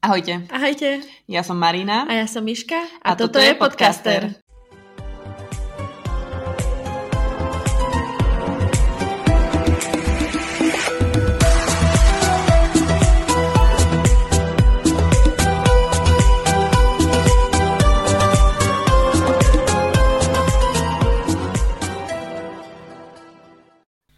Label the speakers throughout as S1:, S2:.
S1: Ahojte.
S2: Ahojte.
S1: Ja som Marina.
S2: A ja som Miška. A, a toto, toto je podcaster. podcaster.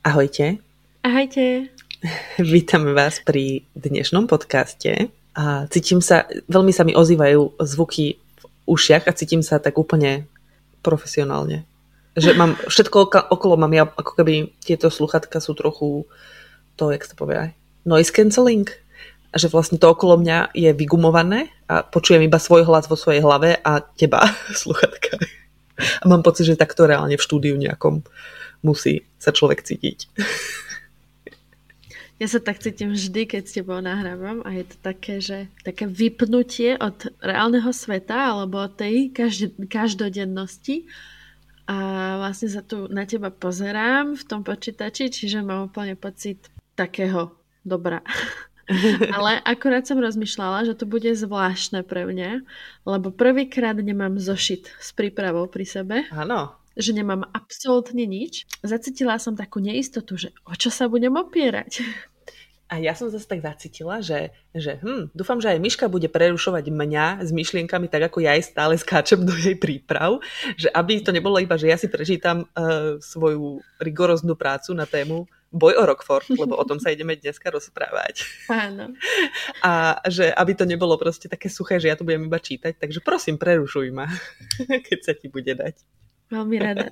S1: Ahojte.
S2: Ahojte.
S1: Vítame vás pri dnešnom podcaste a cítim sa, veľmi sa mi ozývajú zvuky v ušiach a cítim sa tak úplne profesionálne. Že mám všetko okolo, mám ja, ako keby tieto sluchatka sú trochu to, jak sa povie, noise cancelling. Že vlastne to okolo mňa je vygumované a počujem iba svoj hlas vo svojej hlave a teba sluchatka. A mám pocit, že takto reálne v štúdiu nejakom musí sa človek cítiť.
S2: Ja sa tak cítim vždy, keď s tebou nahrávam a je to také, že také vypnutie od reálneho sveta alebo od tej každodennosti a vlastne sa tu na teba pozerám v tom počítači, čiže mám úplne pocit takého dobra. Ale akurát som rozmýšľala, že to bude zvláštne pre mňa, lebo prvýkrát nemám zošit s prípravou pri sebe.
S1: Áno
S2: že nemám absolútne nič. Zacítila som takú neistotu, že o čo sa budem opierať.
S1: A ja som zase tak zacítila, že, že hm, dúfam, že aj Miška bude prerušovať mňa s myšlienkami tak, ako ja aj stále skáčem do jej príprav, že aby to nebolo iba, že ja si prečítam uh, svoju rigoróznu prácu na tému boj o Rockford, lebo o tom sa ideme dneska rozprávať.
S2: Áno.
S1: A že aby to nebolo proste také suché, že ja to budem iba čítať, takže prosím, prerušuj ma, keď sa ti bude dať.
S2: Veľmi rada.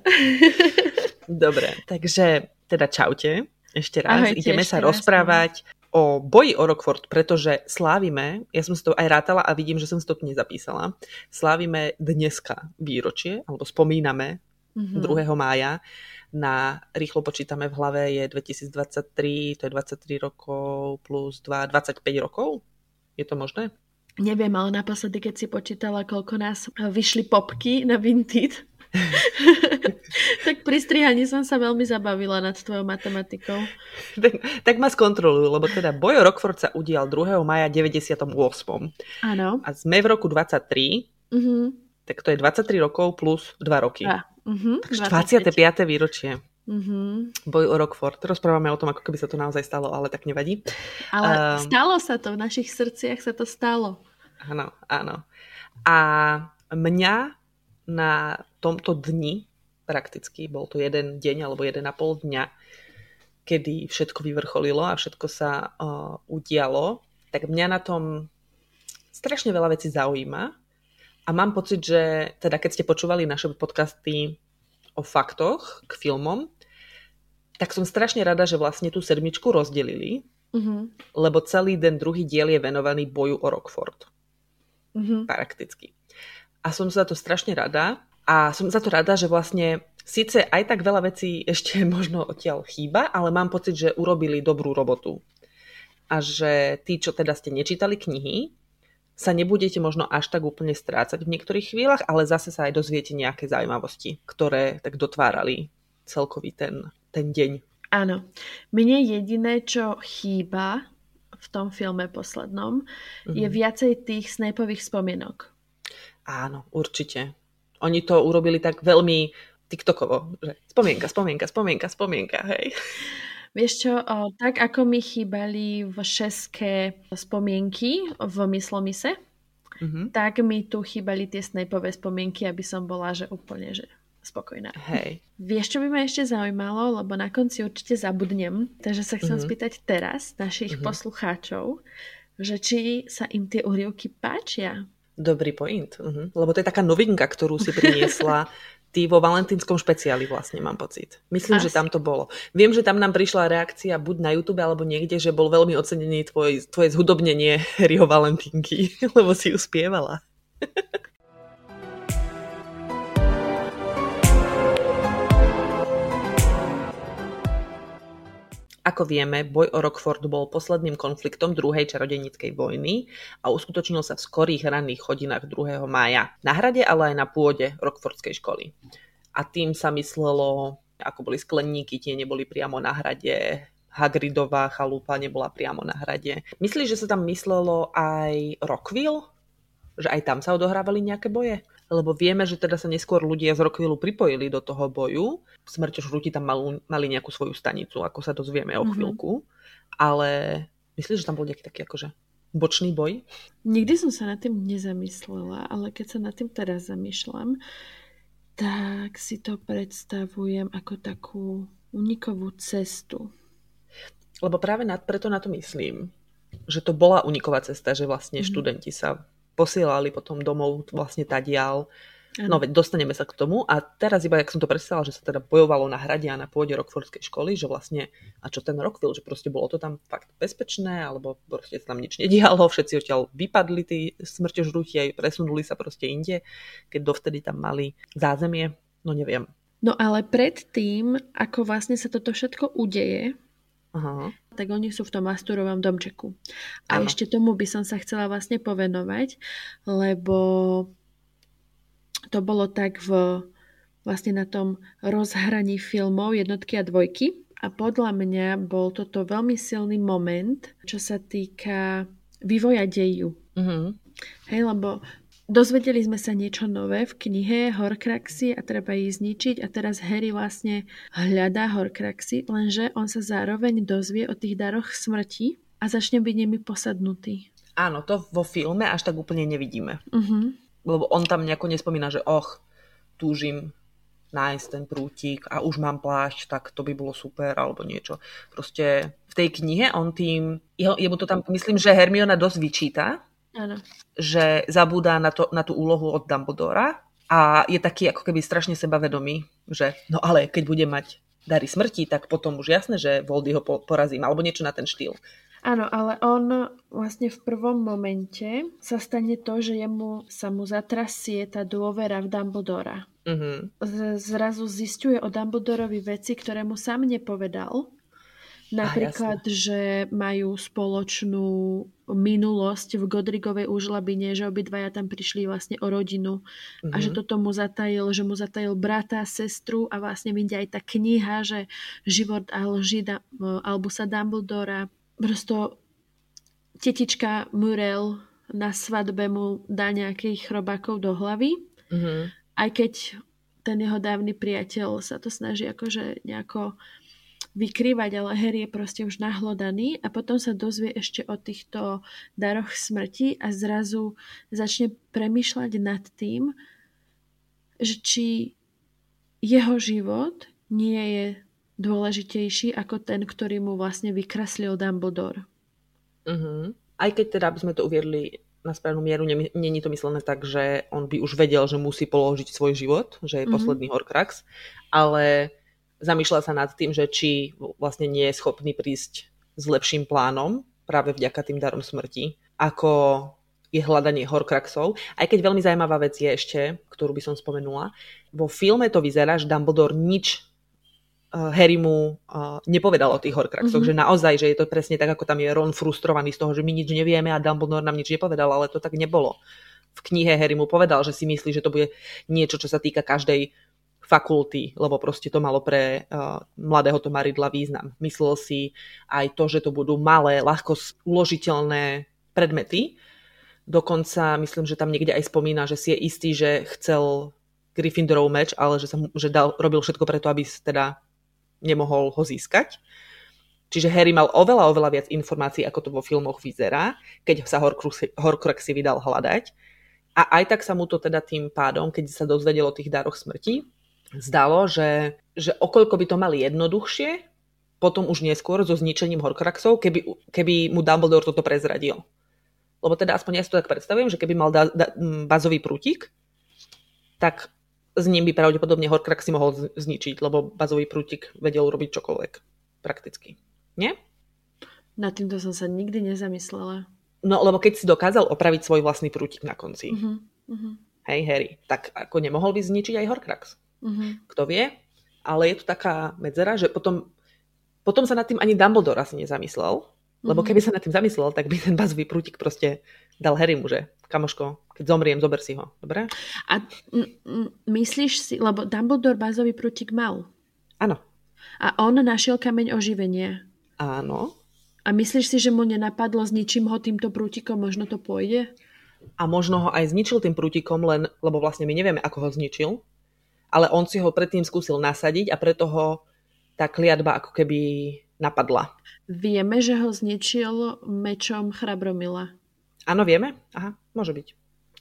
S1: Dobre, takže teda čaute. Ešte raz Ahojte, ideme ešte sa raz, rozprávať o boji o Rockford, pretože slávime, ja som si to aj rátala a vidím, že som si to tu nezapísala, slávime dneska výročie, alebo spomíname mm-hmm. 2. mája na, rýchlo počítame v hlave, je 2023, to je 23 rokov plus 2, 25 rokov? Je to možné?
S2: Neviem, ale naposledy, keď si počítala, koľko nás vyšli popky na Vinted, tak pri strihaní som sa veľmi zabavila nad tvojou matematikou.
S1: tak, tak ma skontrolujú, lebo teda Bojo Rockford sa udial 2. maja 98.
S2: Áno.
S1: A sme v roku 23, mm-hmm. tak to je 23 rokov plus 2 roky. A, uh-huh, Takže 25. výročie. Mm-hmm. Boj o Rockford. Rozprávame o tom, ako keby sa to naozaj stalo, ale tak nevadí.
S2: Ale um, stalo sa to, v našich srdciach sa to stalo.
S1: Áno, áno. A mňa na tomto dni, prakticky, bol to jeden deň alebo jeden a pol dňa, kedy všetko vyvrcholilo a všetko sa uh, udialo, tak mňa na tom strašne veľa vecí zaujíma a mám pocit, že teda keď ste počúvali naše podcasty o faktoch k filmom, tak som strašne rada, že vlastne tú sedmičku rozdelili, mm-hmm. lebo celý ten druhý diel je venovaný boju o Rockford. Mm-hmm. Prakticky. A som za to strašne rada, a som za to rada, že vlastne síce aj tak veľa vecí ešte možno odtiaľ chýba, ale mám pocit, že urobili dobrú robotu. A že tí, čo teda ste nečítali knihy, sa nebudete možno až tak úplne strácať v niektorých chvíľach, ale zase sa aj dozviete nejaké zaujímavosti, ktoré tak dotvárali celkový ten, ten deň.
S2: Áno. Mne jediné, čo chýba v tom filme poslednom, mm-hmm. je mhm. viacej tých Snapeových spomienok.
S1: Áno, určite. Oni to urobili tak veľmi TikTokovo, že spomienka, spomienka, spomienka, spomienka, hej.
S2: Vieš čo, o, tak ako mi chýbali v šeske spomienky v Myslomise, mm-hmm. tak mi tu chýbali tie snapové spomienky, aby som bola že úplne že spokojná.
S1: Hej.
S2: Vieš, čo by ma ešte zaujímalo, lebo na konci určite zabudnem, takže sa chcem mm-hmm. spýtať teraz našich mm-hmm. poslucháčov, že či sa im tie úrievky páčia.
S1: Dobrý point. Uh-huh. Lebo to je taká novinka, ktorú si priniesla ty vo valentínskom špeciáli vlastne, mám pocit. Myslím, Asi. že tam to bolo. Viem, že tam nám prišla reakcia buď na YouTube alebo niekde, že bol veľmi ocenený tvoj, tvoje zhudobnenie Rio Valentínky, lebo si ju spievala. Ako vieme, boj o Rockford bol posledným konfliktom druhej čarodejníckej vojny a uskutočnil sa v skorých ranných hodinách 2. mája. Na hrade, ale aj na pôde Rockfordskej školy. A tým sa myslelo, ako boli skleníky, tie neboli priamo na hrade, Hagridová chalúpa nebola priamo na hrade. Myslíš, že sa tam myslelo aj Rockville? Že aj tam sa odohrávali nejaké boje? Lebo vieme, že teda sa neskôr ľudia z Rockville pripojili do toho boju. Smrťožrúti tam mal, mali nejakú svoju stanicu, ako sa dozvieme o mhm. chvíľku. Mm-hmm. Ale myslíš, že tam bol nejaký taký akože bočný boj?
S2: Nikdy som sa nad tým nezamyslela, ale keď sa nad tým teraz zamýšľam, tak si to predstavujem ako takú unikovú cestu.
S1: Lebo práve na, preto na to myslím, že to bola uniková cesta, že vlastne mm. študenti sa posielali potom domov vlastne tadial No veď dostaneme sa k tomu a teraz iba, jak som to predstavila, že sa teda bojovalo na hrade a na pôde Rockfordskej školy, že vlastne, a čo ten Rockville, že proste bolo to tam fakt bezpečné, alebo proste sa tam nič nedialo, všetci odtiaľ vypadli tí smrťožrúti aj presunuli sa proste inde, keď dovtedy tam mali zázemie, no neviem.
S2: No ale predtým, ako vlastne sa toto všetko udeje, Aha. Tak oni sú v tom Asturovom domčeku. A ano. ešte tomu by som sa chcela vlastne povenovať, lebo to bolo tak v, vlastne na tom rozhraní filmov jednotky a dvojky. A podľa mňa bol toto veľmi silný moment, čo sa týka vývoja deju. Mm-hmm. Hej, lebo dozvedeli sme sa niečo nové v knihe Horcruxy a treba ich zničiť a teraz Harry vlastne hľadá Horcruxy, lenže on sa zároveň dozvie o tých daroch smrti a začne byť nimi posadnutý.
S1: Áno, to vo filme až tak úplne nevidíme. Uh-huh lebo on tam nejako nespomína, že och, túžim nájsť ten prútik a už mám plášť, tak to by bolo super, alebo niečo. Proste v tej knihe on tým, jeho, jemu to tam, myslím, že Hermiona dosť vyčíta, ano. že zabúda na, to, na tú úlohu od Dumbledora a je taký ako keby strašne sebavedomý, že no ale keď bude mať dary smrti, tak potom už jasné, že Voldy ho porazím, alebo niečo na ten štýl.
S2: Áno, ale on vlastne v prvom momente sa stane to, že jemu sa mu zatrasie tá dôvera v Dumbledora. Uh-huh. Zrazu zistuje o Dumbledorovi veci, ktoré mu sám nepovedal. Napríklad, ah, že majú spoločnú minulosť v Godrigovej úžlabine, že obidvaja tam prišli vlastne o rodinu uh-huh. a že mhm. toto mu zatajil, že mu zatajil brata, sestru a vlastne vyjde aj tá kniha, že život a lži Albusa Dumbledora prosto tetička Murel na svadbe mu dá nejakých chrobákov do hlavy. Mm-hmm. Aj keď ten jeho dávny priateľ sa to snaží akože nejako vykrývať, ale Harry je proste už nahlodaný a potom sa dozvie ešte o týchto daroch smrti a zrazu začne premyšľať nad tým, že či jeho život nie je dôležitejší ako ten, ktorý mu vlastne vykreslil Dumbledore.
S1: Uh-huh. Aj keď teda, aby sme to uviedli na správnu mieru, není to myslené tak, že on by už vedel, že musí položiť svoj život, že je uh-huh. posledný Horcrux, ale zamýšľa sa nad tým, že či vlastne nie je schopný prísť s lepším plánom práve vďaka tým darom smrti, ako je hľadanie Horcruxov. Aj keď veľmi zaujímavá vec je ešte, ktorú by som spomenula, vo filme to vyzerá, že Dumbledore nič uh, Harry mu uh, nepovedal o tých Horcruxoch, mm-hmm. že naozaj, že je to presne tak, ako tam je Ron frustrovaný z toho, že my nič nevieme a Dumbledore nám nič nepovedal, ale to tak nebolo. V knihe Harry mu povedal, že si myslí, že to bude niečo, čo sa týka každej fakulty, lebo proste to malo pre uh, mladého Tomaridla význam. Myslel si aj to, že to budú malé, ľahko uložiteľné predmety. Dokonca myslím, že tam niekde aj spomína, že si je istý, že chcel Gryffindorov meč, ale že, sa, že dal, robil všetko preto, aby teda nemohol ho získať. Čiže Harry mal oveľa, oveľa viac informácií, ako to vo filmoch vyzerá, keď sa Horcrux si vydal hľadať. A aj tak sa mu to teda tým pádom, keď sa dozvedel o tých dároch smrti, zdalo, že, že okoľko by to mali jednoduchšie, potom už neskôr so zničením Horcruxov, keby, keby mu Dumbledore toto prezradil. Lebo teda aspoň ja si to tak predstavujem, že keby mal da, da, bazový prútik, tak s ním by pravdepodobne Horcrux si mohol zničiť, lebo bazový prútik vedel robiť čokoľvek. Prakticky. Nie?
S2: Na týmto som sa nikdy nezamyslela.
S1: No, lebo keď si dokázal opraviť svoj vlastný prútik na konci, uh-huh, uh-huh. hej, Harry, tak ako nemohol by zničiť aj Horcrux. Uh-huh. Kto vie? Ale je tu taká medzera, že potom, potom sa nad tým ani Dumbledore asi nezamyslel, lebo keby sa nad tým zamyslel, tak by ten bazový prútik proste dal Harrymu, že kamoško, keď zomriem, zober si ho. Dobre?
S2: A m- m- myslíš si, lebo Dumbledore bazový prútik mal.
S1: Áno.
S2: A on našiel kameň oživenia.
S1: Áno.
S2: A myslíš si, že mu nenapadlo s ničím ho týmto prútikom, možno to pôjde?
S1: A možno ho aj zničil tým prútikom, len, lebo vlastne my nevieme, ako ho zničil, ale on si ho predtým skúsil nasadiť a preto ho tá kliatba ako keby napadla.
S2: Vieme, že ho zničil mečom Chrabromila.
S1: Áno, vieme? Aha, môže byť.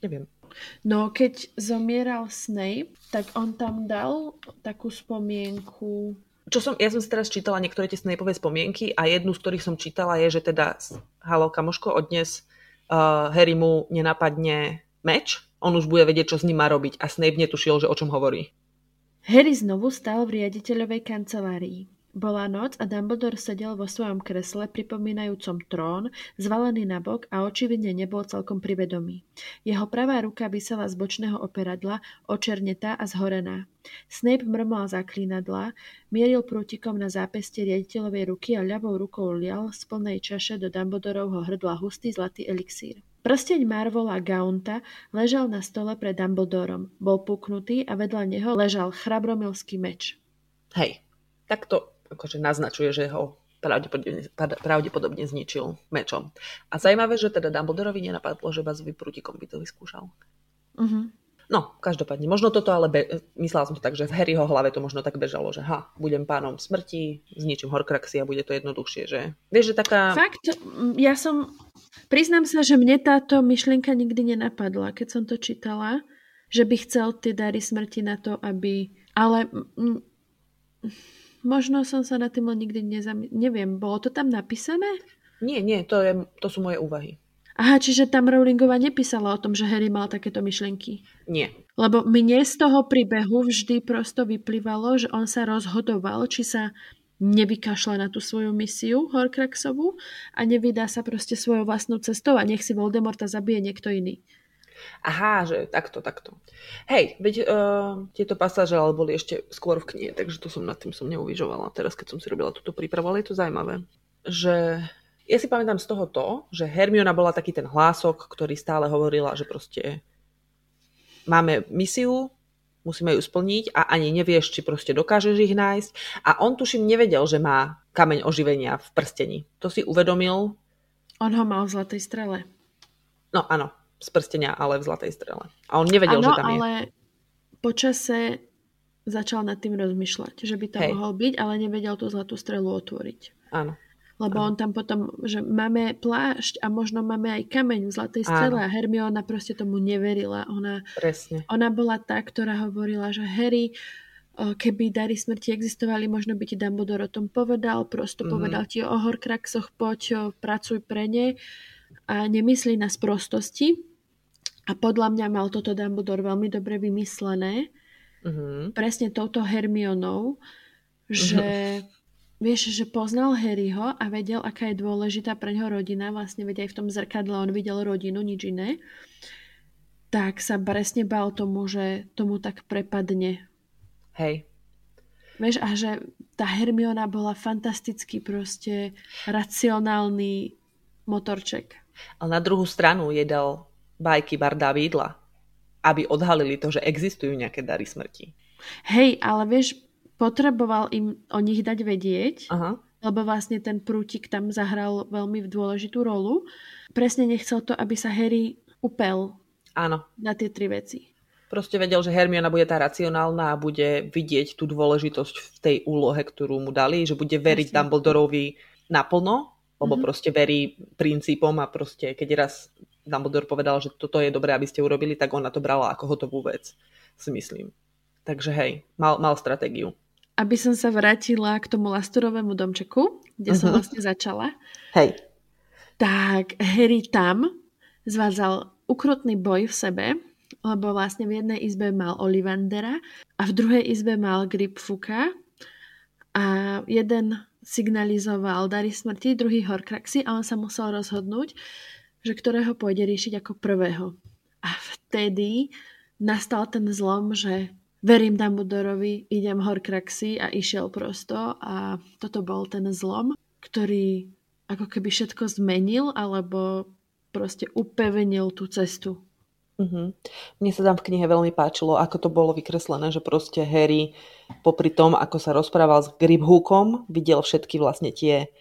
S1: Neviem.
S2: No, keď zomieral Snape, tak on tam dal takú spomienku
S1: čo som, ja som si teraz čítala niektoré tie Snapeové spomienky a jednu z ktorých som čítala je, že teda halo kamoško, odnes uh, Harry mu nenapadne meč, on už bude vedieť, čo s ním má robiť a Snape netušil, že o čom hovorí.
S2: Harry znovu stal v riaditeľovej kancelárii. Bola noc a Dumbledore sedel vo svojom kresle pripomínajúcom trón, zvalený nabok a očividne nebol celkom privedomý. Jeho pravá ruka vysela z bočného operadla, očernetá a zhorená. Snape mrmal zaklínadla, mieril prútikom na zápestie riaditeľovej ruky a ľavou rukou lial z plnej čaše do Dumbledorovho hrdla hustý zlatý elixír. Prsteň Marvola Gaunta ležal na stole pred Dumbledorom. Bol puknutý a vedľa neho ležal chrabromilský meč.
S1: Hej, takto akože naznačuje, že ho pravdepodobne, pravdepodobne zničil mečom. A zaujímavé, že teda Dumbledorovi nenapadlo, že vás vyprútikom by to vyskúšal.
S2: Uh-huh.
S1: No, každopádne, možno toto, ale be- myslela som to tak, že v Harryho hlave to možno tak bežalo, že ha, budem pánom smrti, zničím Horcruxy a bude to jednoduchšie, že? Vieš, že taká...
S2: Fakt, ja som, priznám sa, že mne táto myšlienka nikdy nenapadla, keď som to čítala, že by chcel tie dary smrti na to, aby... Ale m- Možno som sa na tým nikdy nezam... Neviem, bolo to tam napísané?
S1: Nie, nie, to, je, to sú moje úvahy.
S2: Aha, čiže tam Rowlingová nepísala o tom, že Harry mal takéto myšlienky.
S1: Nie.
S2: Lebo mne z toho príbehu vždy prosto vyplývalo, že on sa rozhodoval, či sa nevykašle na tú svoju misiu Horcruxovú a nevydá sa proste svojou vlastnou cestou a nech si Voldemorta zabije niekto iný.
S1: Aha, že takto, takto. Hej, veď uh, tieto pasáže ale boli ešte skôr v knihe, takže to som nad tým som neuvižovala teraz, keď som si robila túto prípravu, ale je to zaujímavé. Že ja si pamätám z toho to, že Hermiona bola taký ten hlások, ktorý stále hovorila, že proste máme misiu, musíme ju splniť a ani nevieš, či proste dokážeš ich nájsť. A on tuším nevedel, že má kameň oživenia v prstení. To si uvedomil.
S2: On ho mal v zlatej strele.
S1: No áno, z prstenia, ale v zlatej strele. A on nevedel, ano, že tam je.
S2: ale počase začal nad tým rozmýšľať, že by tam Hej. mohol byť, ale nevedel tú zlatú strelu otvoriť.
S1: Áno.
S2: Lebo on tam potom, že máme plášť a možno máme aj kameň v zlatej strele a Hermiona proste tomu neverila. Ona,
S1: Presne.
S2: ona bola tá, ktorá hovorila, že Harry, keby dary smrti existovali, možno by ti Dumbledore o tom povedal, prosto mm-hmm. povedal ti o Horcruxoch, poď, pracuj pre ne a nemyslí na sprostosti, a podľa mňa mal toto Dumbledore veľmi dobre vymyslené. Uh-huh. Presne touto Hermionou, že uh-huh. Vieš, že poznal Harryho a vedel, aká je dôležitá pre neho rodina. Vlastne vedia aj v tom zrkadle on videl rodinu, nič iné. Tak sa presne bál tomu, že tomu tak prepadne.
S1: Hej.
S2: Vieš, a že tá Hermiona bola fantastický proste racionálny motorček.
S1: Ale na druhú stranu je dal bajky Barda Vídla, aby odhalili to, že existujú nejaké dary smrti.
S2: Hej, ale vieš, potreboval im o nich dať vedieť,
S1: Aha.
S2: lebo vlastne ten prútik tam zahral veľmi dôležitú rolu. Presne nechcel to, aby sa Harry upel
S1: Áno.
S2: na tie tri veci.
S1: Proste vedel, že Hermiona bude tá racionálna a bude vidieť tú dôležitosť v tej úlohe, ktorú mu dali, že bude veriť Presne. Dumbledorovi naplno, lebo mm-hmm. proste verí princípom a proste keď raz Dumbledore povedal, že toto je dobré, aby ste urobili, tak ona to brala ako hotovú vec, si myslím. Takže hej, mal, mal stratégiu.
S2: Aby som sa vrátila k tomu lasturovému domčeku, kde som uh-huh. vlastne začala.
S1: Hej.
S2: Tak Harry tam zvádzal ukrutný boj v sebe, lebo vlastne v jednej izbe mal Olivandera a v druhej izbe mal Gripfuka a jeden signalizoval dary smrti, druhý Horcruxy a on sa musel rozhodnúť, že ktorého pôjde riešiť ako prvého. A vtedy nastal ten zlom, že verím Dumbledorovi, idem Horcruxy a išiel prosto a toto bol ten zlom, ktorý ako keby všetko zmenil alebo proste upevnil tú cestu.
S1: Uh-huh. Mne sa tam v knihe veľmi páčilo, ako to bolo vykreslené, že proste Harry popri tom, ako sa rozprával s Gribhookom, videl všetky vlastne tie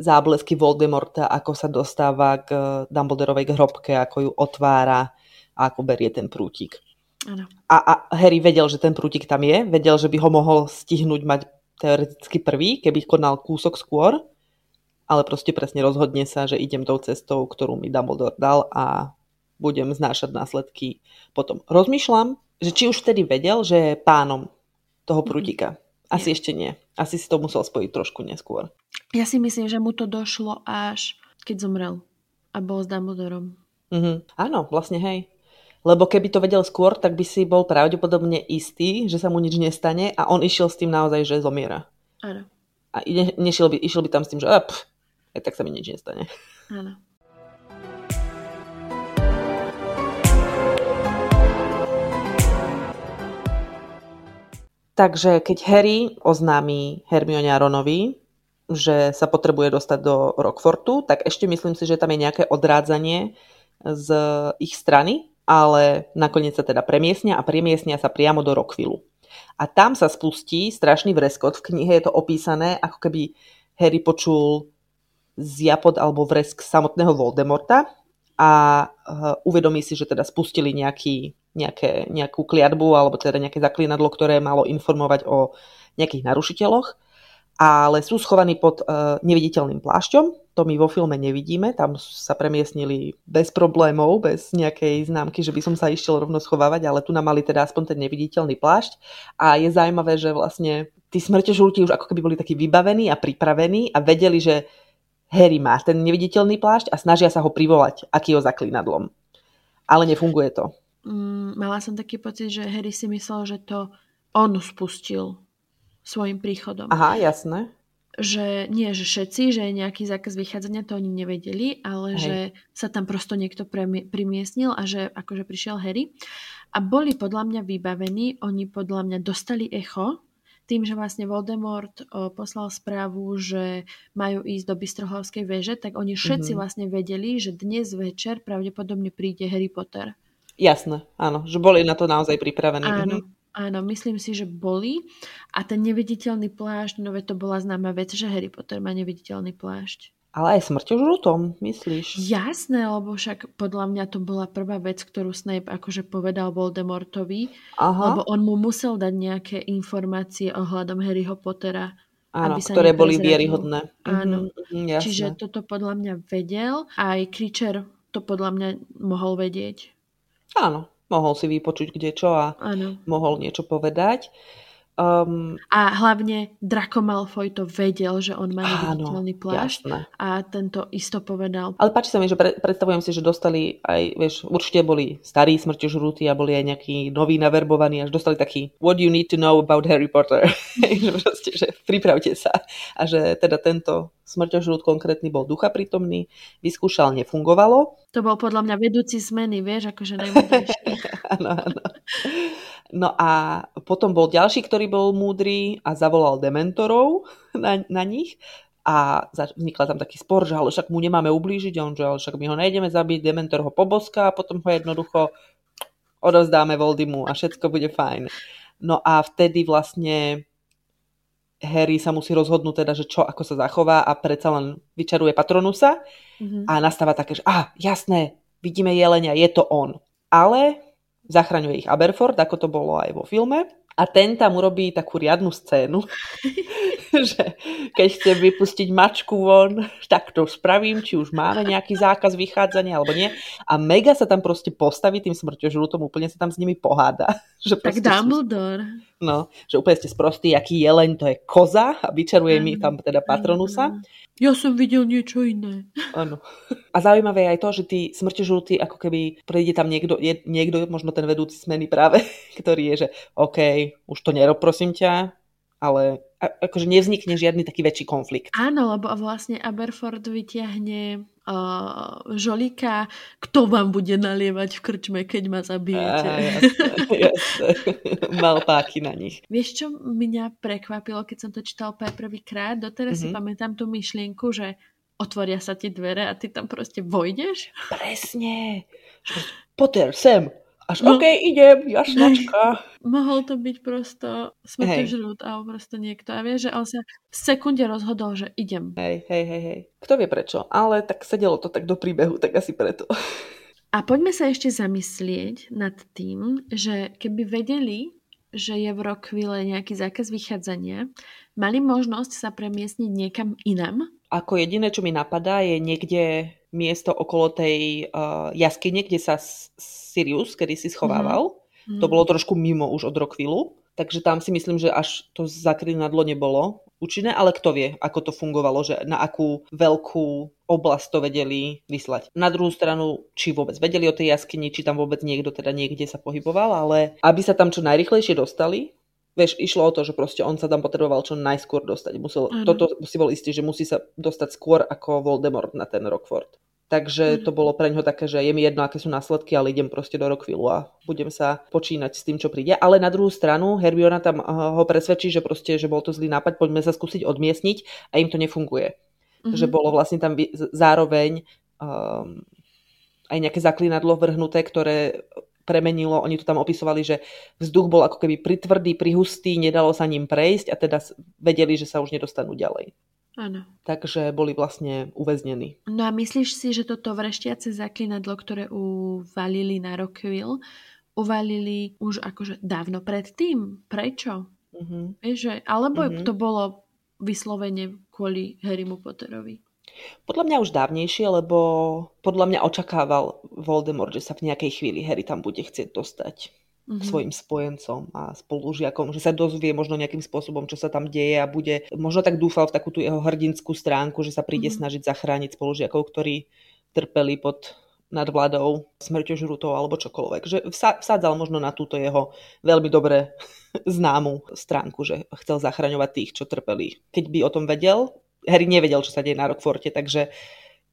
S1: záblesky Voldemorta, ako sa dostáva k Dumbledorovej hrobke, ako ju otvára a ako berie ten prútik. A, a Harry vedel, že ten prútik tam je, vedel, že by ho mohol stihnúť mať teoreticky prvý, keby konal kúsok skôr, ale proste presne rozhodne sa, že idem tou cestou, ktorú mi Dumbledore dal a budem znášať následky potom. Rozmýšľam, že či už vtedy vedel, že je pánom toho prútika. Asi nie. ešte nie. Asi si to musel spojiť trošku neskôr.
S2: Ja si myslím, že mu to došlo až keď zomrel a bol s Dumbledorom.
S1: Mhm. Áno, vlastne hej. Lebo keby to vedel skôr, tak by si bol pravdepodobne istý, že sa mu nič nestane a on išiel s tým naozaj, že zomiera.
S2: Áno.
S1: A ne, nešiel by, išiel by tam s tým, že pf, aj tak sa mi nič nestane.
S2: Áno.
S1: Takže keď Harry oznámi Hermione a Ronovi, že sa potrebuje dostať do Rockfortu, tak ešte myslím si, že tam je nejaké odrádzanie z ich strany, ale nakoniec sa teda premiesnia a premiesnia sa priamo do Rockvillu. A tam sa spustí strašný vreskot. V knihe je to opísané, ako keby Harry počul zjapod alebo vresk samotného Voldemorta a uh, uvedomí si, že teda spustili nejaký, nejaké, nejakú kliatbu alebo teda nejaké zaklínadlo, ktoré malo informovať o nejakých narušiteľoch ale sú schovaní pod uh, neviditeľným plášťom. To my vo filme nevidíme, tam sa premiesnili bez problémov, bez nejakej známky, že by som sa išiel rovno schovávať, ale tu nám mali teda aspoň ten neviditeľný plášť. A je zaujímavé, že vlastne tí smrtežulti už ako keby boli takí vybavení a pripravení a vedeli, že Harry má ten neviditeľný plášť a snažia sa ho privolať aký ho zaklínadlom. Ale nefunguje to.
S2: Mm, mala som taký pocit, že Harry si myslel, že to on spustil svojim príchodom.
S1: Aha, jasné.
S2: Že nie, že všetci, že nejaký zákaz vychádzania, to oni nevedeli, ale Hej. že sa tam prosto niekto premi- primiestnil a že akože prišiel Harry. A boli podľa mňa vybavení, oni podľa mňa dostali echo, tým, že vlastne Voldemort o, poslal správu, že majú ísť do Bystrohlavskej veže, tak oni všetci mm-hmm. vlastne vedeli, že dnes večer pravdepodobne príde Harry Potter.
S1: Jasné, áno, že boli na to naozaj pripravení.
S2: Áno, mm-hmm. Áno, myslím si, že boli. A ten neviditeľný plášť, no to bola známa vec, že Harry Potter má neviditeľný plášť.
S1: Ale aj žlutom, myslíš?
S2: Jasné, lebo však podľa mňa to bola prvá vec, ktorú Snape akože povedal Voldemortovi, Aha. lebo on mu musel dať nejaké informácie ohľadom Harryho Pottera.
S1: Áno, aby sa ktoré boli vieryhodné.
S2: Áno, mm-hmm, čiže toto podľa mňa vedel, aj Kričer to podľa mňa mohol vedieť.
S1: Áno, mohol si vypočuť kde čo a ano. mohol niečo povedať.
S2: Um, a hlavne Draco Malfoy to vedel, že on má neviditeľný plášť jasné. a tento isto povedal.
S1: Ale páči sa mi, že pre, predstavujem si, že dostali aj, vieš, určite boli starí smrťožrúti a boli aj nejakí noví naverbovaní, až dostali taký what you need to know about Harry Potter? že proste, že pripravte sa. A že teda tento smrťožrút konkrétny bol ducha prítomný, vyskúšal, nefungovalo.
S2: To bol podľa mňa vedúci zmeny, vieš, akože najmúdrejší.
S1: áno, áno. No a potom bol ďalší, ktorý bol múdry a zavolal dementorov na, na nich a vznikla tam taký spor, že ale však mu nemáme ublížiť, on že ale však my ho nejdeme zabiť, dementor ho poboská a potom ho jednoducho odovzdáme Voldymu a všetko bude fajn. No a vtedy vlastne Harry sa musí rozhodnúť teda, že čo, ako sa zachová a predsa len vyčaruje Patronusa mm-hmm. a nastáva také, že ah, jasné, vidíme jelenia, je to on. Ale zachraňuje ich Aberford, ako to bolo aj vo filme. A ten tam urobí takú riadnu scénu, že keď chcem vypustiť mačku von, tak to spravím, či už máme nejaký zákaz vychádzania alebo nie. A Mega sa tam proste postaví tým smrťožrútom, úplne sa tam s nimi poháda.
S2: Že tak Dumbledore.
S1: No, že úplne ste sprostí, aký jeleň to je koza a vyčaruje mi tam teda Patronusa.
S2: Ja som videl niečo iné.
S1: Áno. A zaujímavé je aj to, že tí smrťožlutí, ako keby príde tam niekto, je, niekto, možno ten vedúci smeny práve, ktorý je, že OK, už to nerob, prosím ťa, ale akože nevznikne žiadny taký väčší konflikt.
S2: Áno, lebo vlastne Aberford vyťahne uh, žolika, kto vám bude nalievať v krčme, keď ma zabijete. Á,
S1: jasné, jasné. Mal páky na nich.
S2: Vieš, čo mňa prekvapilo, keď som to čítal prvýkrát? Doteraz mm-hmm. si mhm. pamätám tú myšlienku, že otvoria sa ti dvere a ty tam proste vojdeš.
S1: Presne. Potter, sem. Až no. OK, idem, jasnačka.
S2: Mohol to byť prosto smrtežrút alebo prosto niekto. A vieš, že on sa v sekunde rozhodol, že idem.
S1: Hej, hej, hej, hej. Kto vie prečo, ale tak sedelo to tak do príbehu, tak asi preto.
S2: A poďme sa ešte zamyslieť nad tým, že keby vedeli, že je v Rockville nejaký zákaz vychádzania, mali možnosť sa premiesniť niekam inam?
S1: Ako jediné, čo mi napadá, je niekde miesto okolo tej uh, jaskyne, kde sa Sirius kedy si schovával. Mm-hmm. To bolo trošku mimo už od Rockvillu. Takže tam si myslím, že až to zaklinadlo nebolo účinné, ale kto vie, ako to fungovalo, že na akú veľkú oblasť to vedeli vyslať. Na druhú stranu, či vôbec vedeli o tej jaskyni, či tam vôbec niekto teda niekde sa pohyboval, ale aby sa tam čo najrychlejšie dostali, vieš, išlo o to, že proste on sa tam potreboval čo najskôr dostať. Musel, ano. toto si bol istý, že musí sa dostať skôr ako Voldemort na ten Rockford. Takže mhm. to bolo pre ňo také, že je mi jedno, aké sú následky, ale idem proste do Rockvillu a budem sa počínať s tým, čo príde. Ale na druhú stranu Hermiona tam eh, ho presvedčí, že proste, že bol to zlý nápad, poďme sa skúsiť odmiestniť a im to nefunguje. Mm-hmm. Že bolo vlastne tam zároveň um, aj nejaké zaklinadlo vrhnuté, ktoré premenilo, oni to tam opisovali, že vzduch bol ako keby pritvrdý, prihustý, nedalo sa ním prejsť a teda vedeli, že sa už nedostanú ďalej.
S2: Áno.
S1: Takže boli vlastne uväznení.
S2: No a myslíš si, že toto vrešťace zaklinadlo, ktoré uvalili na Rockville, uvalili už akože dávno predtým? Prečo? Uh-huh. Vieš, že, alebo uh-huh. to bolo vyslovene kvôli Harrymu Potterovi?
S1: Podľa mňa už dávnejšie, lebo podľa mňa očakával Voldemort, že sa v nejakej chvíli Harry tam bude chcieť dostať mm-hmm. svojim spojencom a spolužiakom, že sa dozvie možno nejakým spôsobom, čo sa tam deje a bude, možno tak dúfal v takú tú jeho hrdinskú stránku, že sa príde mm-hmm. snažiť zachrániť spolužiakov, ktorí trpeli pod nad vládou smrťožrutov alebo čokoľvek. Že vsádzal možno na túto jeho veľmi dobre známu stránku, že chcel zachraňovať tých, čo trpeli. Keď by o tom vedel, Harry nevedel, čo sa deje na Rockforte, takže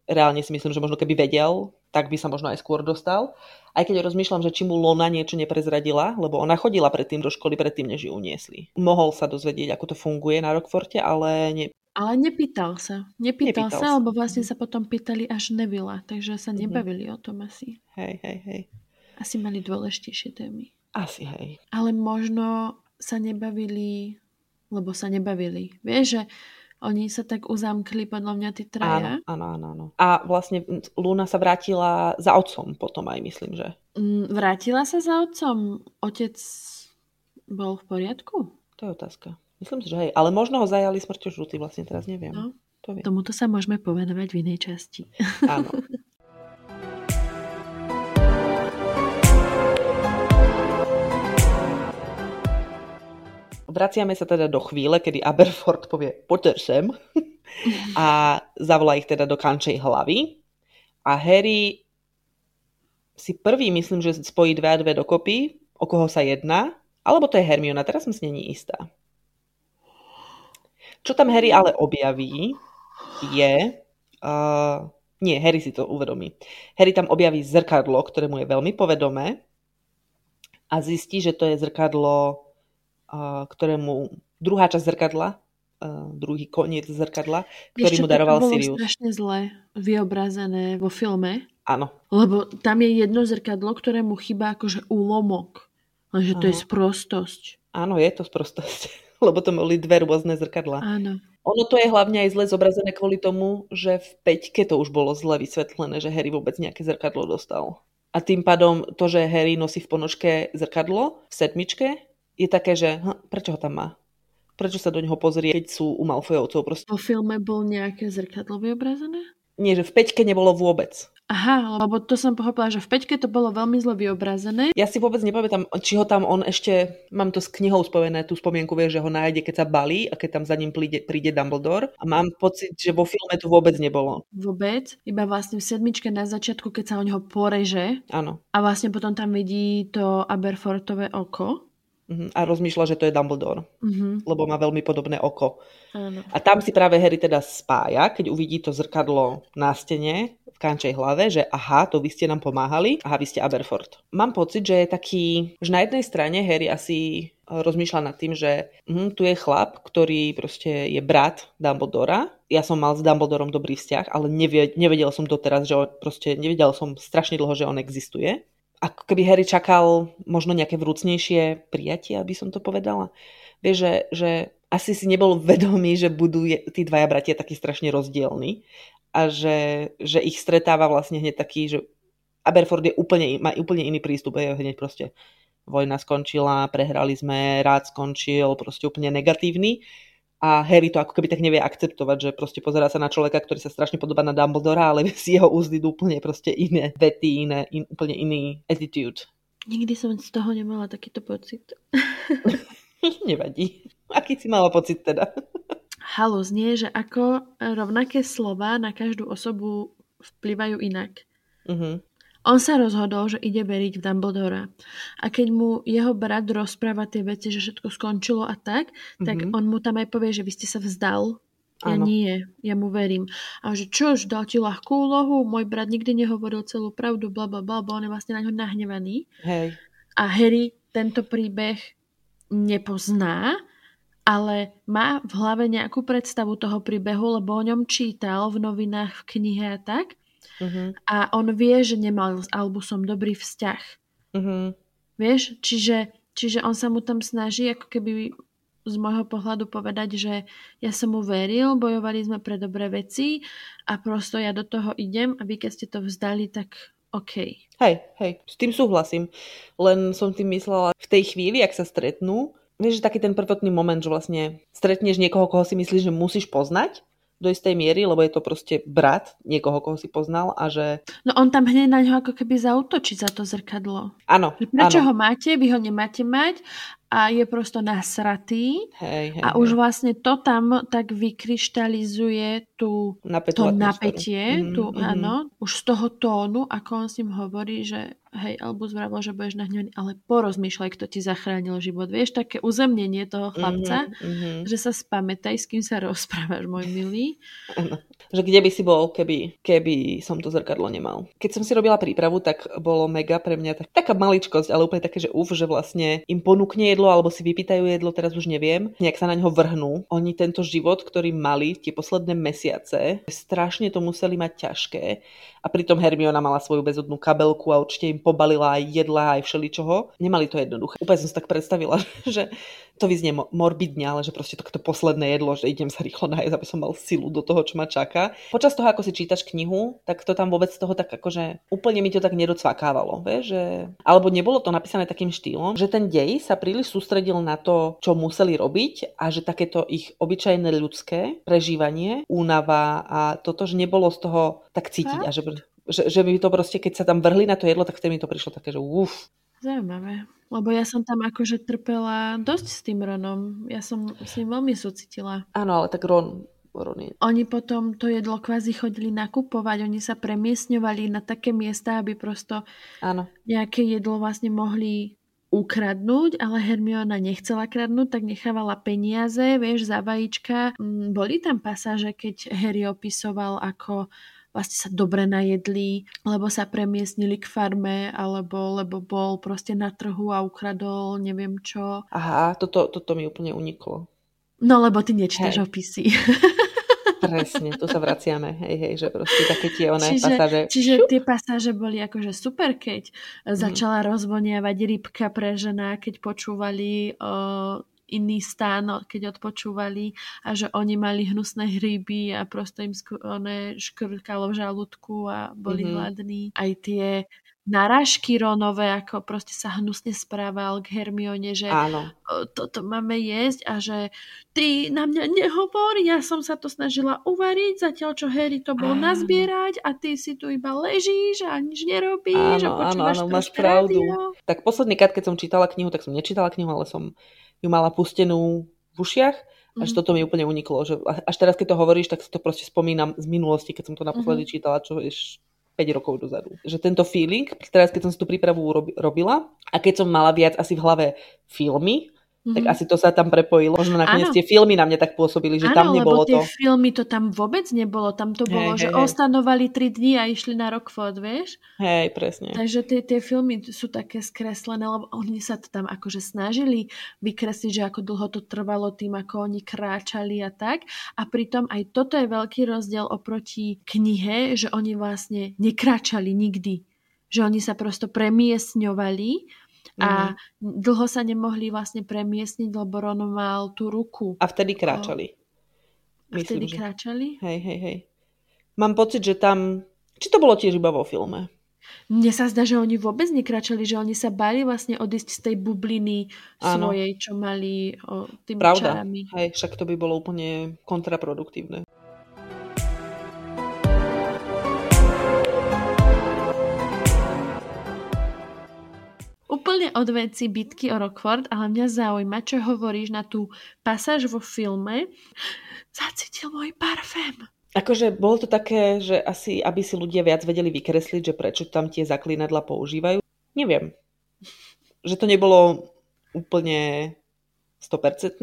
S1: reálne si myslím, že možno keby vedel, tak by sa možno aj skôr dostal. Aj keď rozmýšľam, že či mu Lona niečo neprezradila, lebo ona chodila predtým do školy, predtým, než ju uniesli. Mohol sa dozvedieť, ako to funguje na Rockforte, ale ne...
S2: Ale nepýtal sa. Nepýtal, nepýtal sa, sa, lebo vlastne sa potom pýtali až Nevila, takže sa mhm. nebavili mm-hmm. o tom asi.
S1: Hej, hej, hej.
S2: Asi mali dôležitejšie témy.
S1: Asi, hej.
S2: Ale možno sa nebavili, lebo sa nebavili. Vieš, že oni sa tak uzamkli, podľa mňa, tí traja.
S1: Áno, áno, áno. A vlastne Luna sa vrátila za otcom potom aj, myslím, že.
S2: Mm, vrátila sa za otcom? Otec bol v poriadku?
S1: To je otázka. Myslím si, že hej. Ale možno ho zajali smrťou žlutý, vlastne teraz neviem. No,
S2: to viem. Tomuto sa môžeme povenovať v inej časti.
S1: Áno. vraciame sa teda do chvíle, kedy Aberford povie poďte sem a zavolá ich teda do kančej hlavy a Harry si prvý myslím, že spojí dve a dve dokopy, o koho sa jedná, alebo to je Hermiona, teraz som si není istá. Čo tam Harry ale objaví, je... Uh, nie, Harry si to uvedomí. Harry tam objaví zrkadlo, ktoré mu je veľmi povedomé a zistí, že to je zrkadlo ktorému druhá časť zrkadla, druhý koniec zrkadla, ktorý Ešte, mu daroval
S2: to
S1: Sirius.
S2: bolo strašne zle vyobrazené vo filme.
S1: Áno.
S2: Lebo tam je jedno zrkadlo, ktorému chýba akože úlomok. Lenže to je sprostosť.
S1: Áno, je to sprostosť. Lebo to boli dve rôzne zrkadla.
S2: Áno.
S1: Ono to je hlavne aj zle zobrazené kvôli tomu, že v peťke to už bolo zle vysvetlené, že Harry vôbec nejaké zrkadlo dostal. A tým pádom to, že Harry nosí v ponožke zrkadlo v sedmičke, je také, že hm, prečo ho tam má? Prečo sa do neho pozrie, keď sú u Malfoyovcov? Proste...
S2: Po filme bol nejaké zrkadlo vyobrazené?
S1: Nie, že v peťke nebolo vôbec.
S2: Aha, lebo to som pochopila, že v peťke to bolo veľmi zle vyobrazené.
S1: Ja si vôbec nepamätám, či ho tam on ešte, mám to s knihou spojené, tú spomienku vie, že ho nájde, keď sa balí a keď tam za ním príde, príde Dumbledore. A mám pocit, že vo filme to vôbec nebolo.
S2: Vôbec, iba vlastne v sedmičke na začiatku, keď sa o neho poreže.
S1: Áno.
S2: A vlastne potom tam vidí to Aberfortové oko.
S1: Uh-huh. A rozmýšľa, že to je Dumbledore, uh-huh. lebo má veľmi podobné oko.
S2: Áno.
S1: A tam si práve Harry teda spája, keď uvidí to zrkadlo na stene v kančej hlave, že aha, to vy ste nám pomáhali, aha, vy ste Aberford. Mám pocit, že je taký, že na jednej strane Harry asi rozmýšľa nad tým, že hm, tu je chlap, ktorý proste je brat Dumbledora. Ja som mal s Dumbledorom dobrý vzťah, ale nevedel som doteraz, že on, proste nevedel som strašne dlho, že on existuje ako keby Harry čakal možno nejaké vrúcnejšie prijatie, aby som to povedala. Vieš, že, že asi si nebol vedomý, že budú tí dvaja bratia takí strašne rozdielni a že, že ich stretáva vlastne hneď taký, že Aberford je úplne, má úplne iný prístup, je hneď proste vojna skončila, prehrali sme, rád skončil, proste úplne negatívny a Harry to ako keby tak nevie akceptovať, že proste pozerá sa na človeka, ktorý sa strašne podobá na Dumbledora, ale z jeho úzdy úplne proste iné vety, iné, in, úplne iný attitude.
S2: Nikdy som z toho nemala takýto pocit.
S1: Nevadí. Aký si mala pocit teda?
S2: Halu znie, že ako rovnaké slova na každú osobu vplyvajú inak. Uh-huh. On sa rozhodol, že ide veriť v Dumbledora. A keď mu jeho brat rozpráva tie veci, že všetko skončilo a tak, mm-hmm. tak mhm. on mu tam aj povie, že vy ste sa vzdal. Ja Áno. nie, ja mu verím. A že čo, dal ti ľahkú úlohu, môj brat nikdy nehovoril celú pravdu, bla bla bla, on je vlastne na ňo nahnevaný.
S1: Hej.
S2: A Harry tento príbeh nepozná, ale má v hlave nejakú predstavu toho príbehu, lebo o ňom čítal v novinách, v knihe a tak. Uh-huh. A on vie, že nemal s Albusom dobrý vzťah. Uh-huh. Vieš? Čiže, čiže on sa mu tam snaží ako keby z môjho pohľadu povedať, že ja som mu veril, bojovali sme pre dobré veci a prosto ja do toho idem a vy keď ste to vzdali, tak OK.
S1: Hej, hej, s tým súhlasím. Len som tým myslela v tej chvíli, ak sa stretnú, vieš, že taký ten prvotný moment, že vlastne stretneš niekoho, koho si myslíš, že musíš poznať do istej miery, lebo je to proste brat niekoho, koho si poznal a že...
S2: No on tam hneď na ňo ako keby zautočí za to zrkadlo.
S1: Áno.
S2: Prečo áno. ho máte, vy ho nemáte mať a je prosto nasratý
S1: hej, hej,
S2: a už vlastne to tam tak vykryštalizuje tú, to napätie, mm, tú, mm. áno, už z toho tónu, ako on s ním hovorí, že hej, Albus vravel, že budeš nahnevaný, ale porozmýšľaj, kto ti zachránil život. Vieš, také uzemnenie toho chlapca, mm-hmm, že sa spamätaj, s kým sa rozprávaš, môj milý.
S1: Že kde by si bol, keby, keby som to zrkadlo nemal. Keď som si robila prípravu, tak bolo mega pre mňa tak, taká maličkosť, ale úplne také, že uf, že vlastne im ponúkne jedlo alebo si vypýtajú jedlo, teraz už neviem, nejak sa na ňo vrhnú. Oni tento život, ktorý mali tie posledné mesiace, strašne to museli mať ťažké a pritom Hermiona mala svoju bezodnú kabelku a určite im pobalila aj jedla, aj všeličoho. Nemali to jednoduché. Úplne som si tak predstavila, že to vyznie morbidne, ale že proste to posledné jedlo, že idem sa rýchlo nájsť, aby som mal silu do toho, čo ma čaká. Počas toho, ako si čítaš knihu, tak to tam vôbec toho tak akože úplne mi to tak nedocvakávalo, že... Alebo nebolo to napísané takým štýlom, že ten dej sa príliš sústredil na to, čo museli robiť a že takéto ich obyčajné ľudské prežívanie, únava a toto, že nebolo z toho tak cítiť a že že, že mi to proste, keď sa tam vrhli na to jedlo, tak vtedy mi to prišlo také, že uf.
S2: Zaujímavé. Lebo ja som tam akože trpela dosť s tým Ronom. Ja som s ním veľmi súcitila.
S1: Áno, ale tak Ron, Ron je...
S2: Oni potom to jedlo kvázi chodili nakupovať, oni sa premiesňovali na také miesta, aby prosto
S1: Áno.
S2: nejaké jedlo vlastne mohli ukradnúť, ale Hermiona nechcela kradnúť, tak nechávala peniaze, vieš, za vajíčka. Mm, boli tam pasáže, keď Harry opisoval, ako vlastne sa dobre najedli, lebo sa premiestnili k farme, alebo lebo bol proste na trhu a ukradol neviem čo.
S1: Aha, toto, toto mi úplne uniklo.
S2: No lebo ty nečítaš opisy.
S1: Presne, tu sa vraciame, hej, hej, že proste také tie oné
S2: čiže,
S1: pasáže.
S2: Čiže tie pasáže boli akože super, keď mm. začala rozvoniavať rybka prežená, keď počúvali uh, iný stán, keď odpočúvali a že oni mali hnusné hryby a prosto im škrkalo v žalúdku a boli mm-hmm. hladní. Aj tie narážky Ronové, ako proste sa hnusne správal k Hermione, že
S1: Áno.
S2: toto máme jesť a že ty na mňa nehovor, ja som sa to snažila uvariť, zatiaľ čo Harry to bol áno. nazbierať a ty si tu iba ležíš a nič nerobíš áno, a áno, áno, máš pravdu. Radio.
S1: Tak posledný krát, keď som čítala knihu, tak som nečítala knihu, ale som ju mala pustenú v ušiach. Až mm-hmm. toto mi úplne uniklo. Že až teraz, keď to hovoríš, tak si to proste spomínam z minulosti, keď som to naposledy mm-hmm. čítala, čo je 5 rokov dozadu. Že tento feeling, teraz keď som si tú prípravu robila a keď som mala viac asi v hlave filmy, Mm-hmm. Tak mhm. asi to sa tam prepojilo. Možno nakoniec tie filmy na mňa tak pôsobili, že ano, tam nebolo
S2: lebo tie filmy to tam vôbec nebolo. Tam to bolo, hey, že hey, ostanovali tri dní a išli na Rockford, vieš?
S1: Hej, presne.
S2: Takže tie, tie filmy sú také skreslené, lebo oni sa to tam akože snažili vykresliť, že ako dlho to trvalo tým, ako oni kráčali a tak. A pritom aj toto je veľký rozdiel oproti knihe, že oni vlastne nekráčali nikdy že oni sa prosto premiesňovali a mm. dlho sa nemohli vlastne premiesniť, lebo Ron mal tú ruku.
S1: A vtedy kráčali.
S2: A vtedy že... kráčali?
S1: Hej, hej, hej. Mám pocit, že tam... Či to bolo tiež iba vo filme?
S2: Mne sa zdá, že oni vôbec nekračali, že oni sa bali vlastne odísť z tej bubliny Áno. svojej, čo mali o, tými
S1: Pravda.
S2: čarami.
S1: Hej, však to by bolo úplne kontraproduktívne.
S2: Úplne od veci bitky o Rockford, ale mňa zaujíma, čo hovoríš na tú pasáž vo filme. Zacítil môj parfém.
S1: Akože bolo to také, že asi, aby si ľudia viac vedeli vykresliť, že prečo tam tie zaklínadla používajú. Neviem. Že to nebolo úplne 100%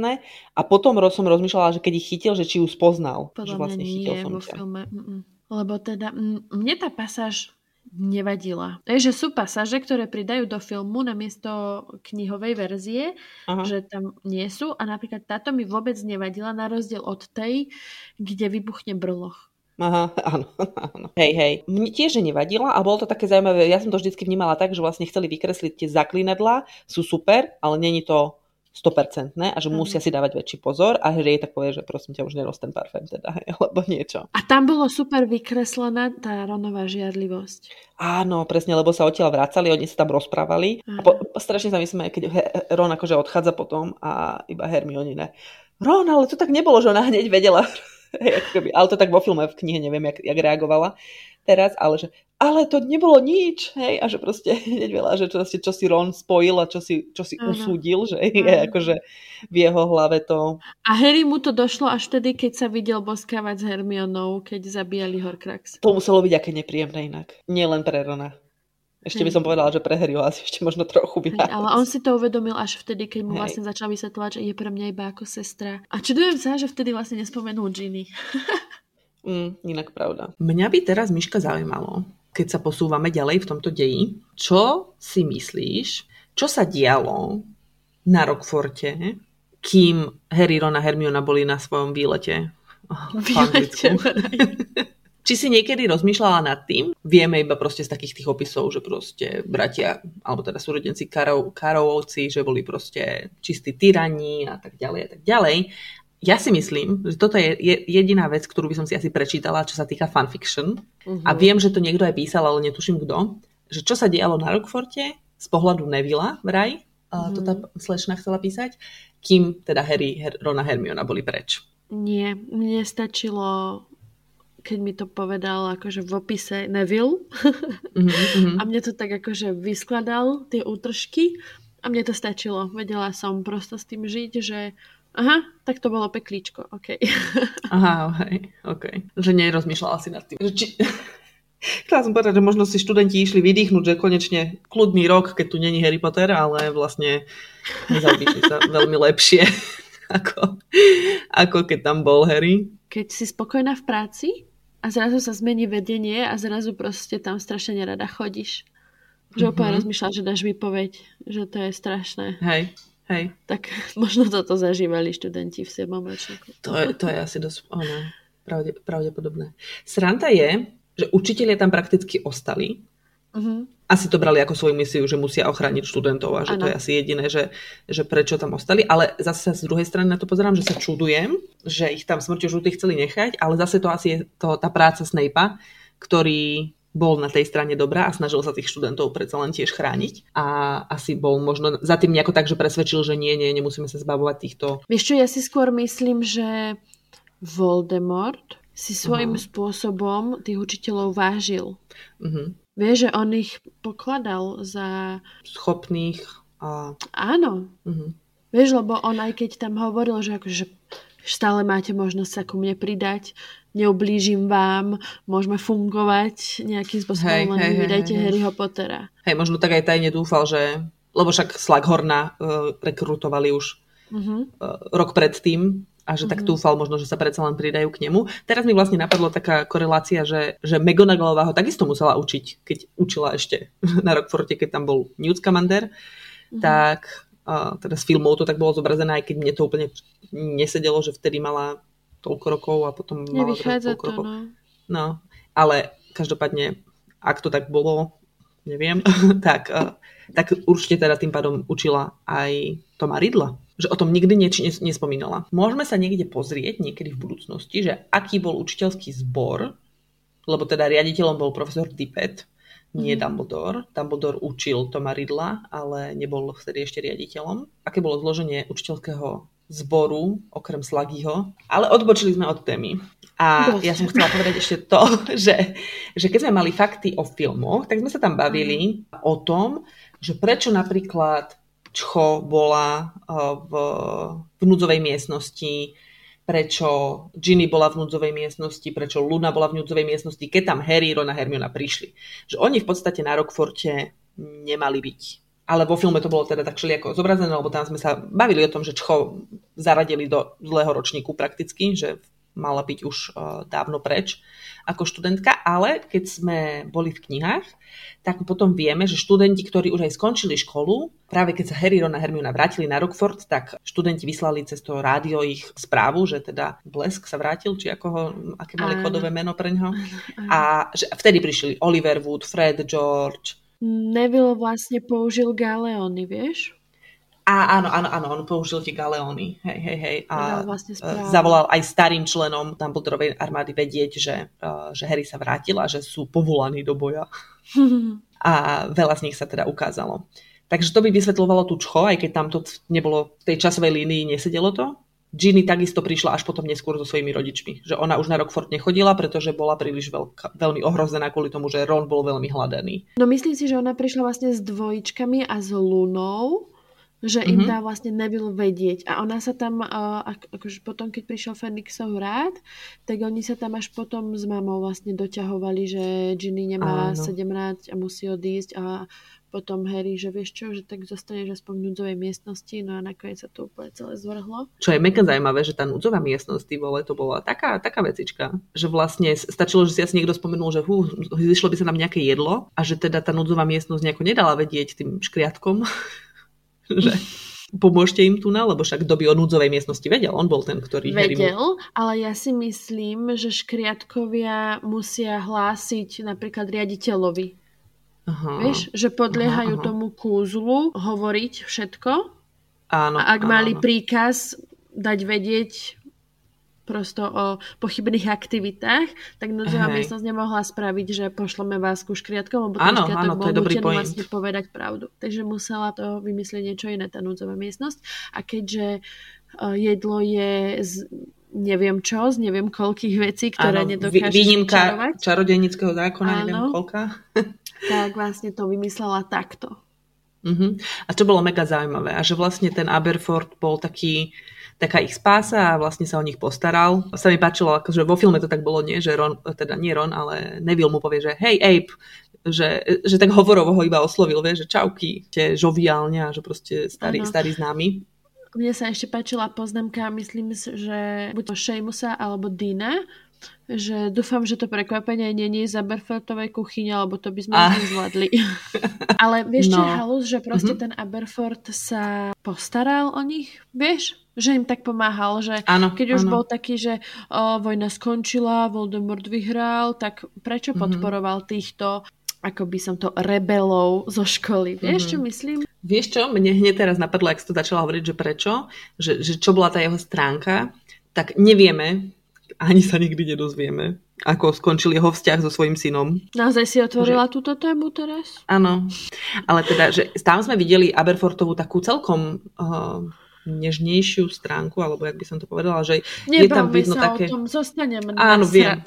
S1: a potom som rozmýšľala, že keď ich chytil, že či ju spoznal.
S2: Podľa
S1: že
S2: vlastne nie som vo ťa. filme. Mm-mm. Lebo teda mne tá pasáž nevadila. Je, že sú pasáže, ktoré pridajú do filmu namiesto knihovej verzie, Aha. že tam nie sú a napríklad táto mi vôbec nevadila na rozdiel od tej, kde vybuchne brloch.
S1: Aha, áno, áno. Hej, hej. Mne tiež nevadila a bolo to také zaujímavé. Ja som to vždycky vnímala tak, že vlastne chceli vykresliť tie zaklinadlá, sú super, ale není to 100% a že mm. musia si dávať väčší pozor a Harry tak povie, že prosím ťa už neroz ten parfém teda, alebo niečo.
S2: A tam bolo super vykreslená tá Ronová žiarlivosť.
S1: Áno, presne, lebo sa odtiaľ vracali, oni sa tam rozprávali mm. a po, strašne sa myslíme, keď Ron akože odchádza potom a iba Hermione ne. Ron, ale to tak nebolo, že ona hneď vedela. ale to tak vo filme, v knihe neviem, jak, jak reagovala teraz, ale že ale to nebolo nič, hej, a že proste hneď veľa, že čo, čo si Ron spojil a čo si, čo si usúdil, že je akože v jeho hlave to...
S2: A Harry mu to došlo až vtedy, keď sa videl boskávať s Hermionou, keď zabíjali Horcrux.
S1: To muselo byť aké nepríjemné inak. Nie len pre Rona. Ešte by som povedala, že pre Harryho asi ešte možno trochu viac.
S2: Ale on si to uvedomil až vtedy, keď mu Hej. vlastne začal vysvetľovať, že je pre mňa iba ako sestra. A čudujem sa, že vtedy vlastne nespomenul Ginny.
S1: mm, inak pravda. Mňa by teraz, Miška, zaujímalo, keď sa posúvame ďalej v tomto deji, čo si myslíš, čo sa dialo na Rockforte, kým Harry, Ron a Hermiona boli na svojom výlete v Anglicku. Či si niekedy rozmýšľala nad tým? Vieme iba proste z takých tých opisov, že proste bratia, alebo teda súrodenci Karov, Karovovci, že boli proste čistí tyraní a tak ďalej a tak ďalej ja si myslím, že toto je jediná vec, ktorú by som si asi prečítala, čo sa týka fanfiction. Uh-huh. A mhm. viem, že to niekto aj písal, ale netuším kto. Že čo sa dialo na Rockforte z pohľadu Nevilla vraj, uh-huh. to tá slečna chcela písať, kým teda Harry, Her, Ron a Hermiona boli preč.
S2: Nie, mne stačilo keď mi to povedal akože v opise Neville uh-huh. a mne to tak akože vyskladal tie útržky a mne to stačilo. Vedela som prosto s tým žiť, že Aha, tak to bolo peklíčko, OK.
S1: Aha, hej, OK. Že nerozmýšľala si nad tým. Či... Chcela som povedať, že možno si študenti išli vydýchnuť, že konečne kľudný rok, keď tu není Harry Potter, ale vlastne nezaujíšli sa veľmi lepšie, ako, ako keď tam bol Harry.
S2: Keď si spokojná v práci a zrazu sa zmení vedenie a zrazu proste tam strašne nerada chodíš. Že mm-hmm. úplne rozmýšľa, že dáš výpoveď, že to je strašné.
S1: Hej, Hej.
S2: Tak možno toto zažívali študenti v 7. ročníku.
S1: To je, to je asi dosť ono, pravde, pravdepodobné. Sranta je, že učiteľia tam prakticky ostali. Uh-huh. Asi to brali ako svoju misiu, že musia ochrániť študentov a že ano. to je asi jediné, že, že prečo tam ostali. Ale zase z druhej strany na to pozerám, že sa čudujem, že ich tam smrťou žlutých chceli nechať, ale zase to asi je to, tá práca Snape'a, ktorý bol na tej strane dobrá a snažil sa tých študentov predsa len tiež chrániť. A asi bol možno za tým nejako tak, že presvedčil, že nie, nie, nemusíme sa zbavovať týchto.
S2: Vieš čo, ja si skôr myslím, že Voldemort si svojím uh-huh. spôsobom tých učiteľov vážil. Uh-huh. Vieš, že on ich pokladal za...
S1: Schopných a...
S2: Áno. Uh-huh. Vieš, lebo on aj keď tam hovoril, že akože stále máte možnosť sa ku mne pridať, neublížim vám, môžeme fungovať nejakým spôsobom, hej, len hej, vydajte hej, Harryho Pottera.
S1: Hej, možno tak aj tajne dúfal, že lebo však Slughorna uh, rekrutovali už uh-huh. uh, rok predtým a že tak mhm. dúfal možno, že sa predsa len pridajú k nemu. Teraz mi vlastne napadlo taká korelácia, že, že McGonagallová ho takisto musela učiť, keď učila ešte na Rockforte, keď tam bol Newt Scamander, uh-huh. tak uh, teda s filmov to tak bolo zobrazené, aj keď mne to úplne nesedelo, že vtedy mala toľko rokov a potom
S2: mala teraz toľko to, rokov. No.
S1: no, ale každopádne, ak to tak bolo, neviem, tak, uh, tak určite teda tým pádom učila aj Toma Ridla že o tom nikdy nieč nespomínala. Môžeme sa niekde pozrieť niekedy v budúcnosti, že aký bol učiteľský zbor, lebo teda riaditeľom bol profesor Tippett, nie mm. Dumbledore. Dumbledore učil Toma Ridla, ale nebol vtedy ešte riaditeľom. Aké bolo zloženie učiteľského zboru, okrem Slagyho. Ale odbočili sme od témy. A ja som chcela povedať ešte to, že, že keď sme mali fakty o filmoch, tak sme sa tam bavili mm. o tom, že prečo napríklad Čcho bola eh, v, v núdzovej miestnosti, prečo Ginny bola v núdzovej miestnosti, prečo Luna bola v núdzovej miestnosti, keď tam Harry, Ron a Hermiona prišli. Že oni v podstate na Rockforte nemali byť. Ale vo filme to bolo teda tak ako zobrazené, lebo tam sme sa bavili o tom, že Čcho zaradili do zlého ročníku prakticky, že mala byť už uh, dávno preč ako študentka, ale keď sme boli v knihách, tak potom vieme, že študenti, ktorí už aj skončili školu, práve keď sa Harry, Ron a Hermiona vrátili na Rockford, tak študenti vyslali cez to rádio ich správu, že teda Blesk sa vrátil, či ako ho, aké mali kodové meno pre ňo. A že vtedy prišli Oliver Wood, Fred, George.
S2: Neville vlastne použil Galeony, vieš?
S1: A áno, áno, áno, on použil tie galeóny. Hej, hej, hej. A vlastne zavolal aj starým členom Dumbledorovej armády vedieť, že, uh, že Harry sa vrátil a že sú povolaní do boja. a veľa z nich sa teda ukázalo. Takže to by vysvetľovalo tú čcho, aj keď tam to nebolo v tej časovej línii, nesedelo to. Ginny takisto prišla až potom neskôr so svojimi rodičmi. Že ona už na Rockford nechodila, pretože bola príliš veľká, veľmi ohrozená kvôli tomu, že Ron bol veľmi hľadaný.
S2: No myslím si, že ona prišla vlastne s dvojičkami a s Lunou že mm-hmm. im mhm. dá vlastne Neville vedieť. A ona sa tam, uh, akože potom, keď prišiel Fenixov rád, tak oni sa tam až potom s mamou vlastne doťahovali, že Ginny nemá Áno. 17 a musí odísť a potom Harry, že vieš čo, že tak zostaneš aspoň v núdzovej miestnosti, no a nakoniec sa to úplne celé zvrhlo.
S1: Čo je mega zaujímavé, že tá núdzová miestnosť, ty vole, to bola taká, taká vecička, že vlastne stačilo, že si asi niekto spomenul, že hú, zišlo by sa nám nejaké jedlo a že teda tá núdzová miestnosť nejako nedala vedieť tým škriatkom, že pomôžte im tu na, lebo však doby o núdzovej miestnosti vedel. On bol ten, ktorý...
S2: Vedel, mu... ale ja si myslím, že škriatkovia musia hlásiť napríklad riaditeľovi. Aha, Vieš, že podliehajú aha, aha. tomu kúzlu hovoriť všetko. Áno, a ak áno, mali príkaz dať vedieť prosto o pochybných aktivitách, tak núdzová miestnosť nemohla spraviť, že pošleme vás ku škriatkom, lebo ten škriatok bol nútený vlastne povedať pravdu. Takže musela to vymyslieť niečo iné, tá núdzová miestnosť. A keďže jedlo je z neviem čo, z neviem koľkých vecí, ktoré ano, nedokážeš
S1: výnimka čarovať. čarodejnického zákona, ano, neviem koľka.
S2: tak vlastne to vymyslela takto.
S1: Uh-huh. A to bolo mega zaujímavé. A že vlastne ten Aberford bol taký taká ich spása a vlastne sa o nich postaral. Sa mi páčilo, akože vo filme to tak bolo, nie, že Ron, teda nie Ron, ale Neville mu povie, že hej Abe, že, že tak hovorovo ho iba oslovil, vie, že čauky, tie žoviálne a že proste starý, starý známy.
S2: Mne sa ešte páčila poznámka, myslím, že buď to Seamusa alebo Dina, že dúfam, že to prekvapenie není z Aberfortovej kuchyne, alebo to by sme ah. nezvládli. Ale vieš no. čo je halus, že proste mm-hmm. ten Aberfort sa postaral o nich, vieš? Že im tak pomáhal, že ano, keď už ano. bol taký, že o, vojna skončila, Voldemort vyhral, tak prečo mm-hmm. podporoval týchto ako by som to, rebelov zo školy. Vieš, mm-hmm. čo myslím?
S1: Vieš čo, mne hneď teraz napadlo, ak si to začala hovoriť, že prečo, že, že čo bola tá jeho stránka, tak nevieme, ani sa nikdy nedozvieme, ako skončil jeho vzťah so svojím synom.
S2: Naozaj si otvorila že... túto tému teraz?
S1: Áno, ale teda, že tam sme videli Aberfortovú takú celkom uh, nežnejšiu stránku, alebo jak by som to povedala, že
S2: Nebavme je tam vidno sa také... o tom, zostaneme
S1: Áno, viem.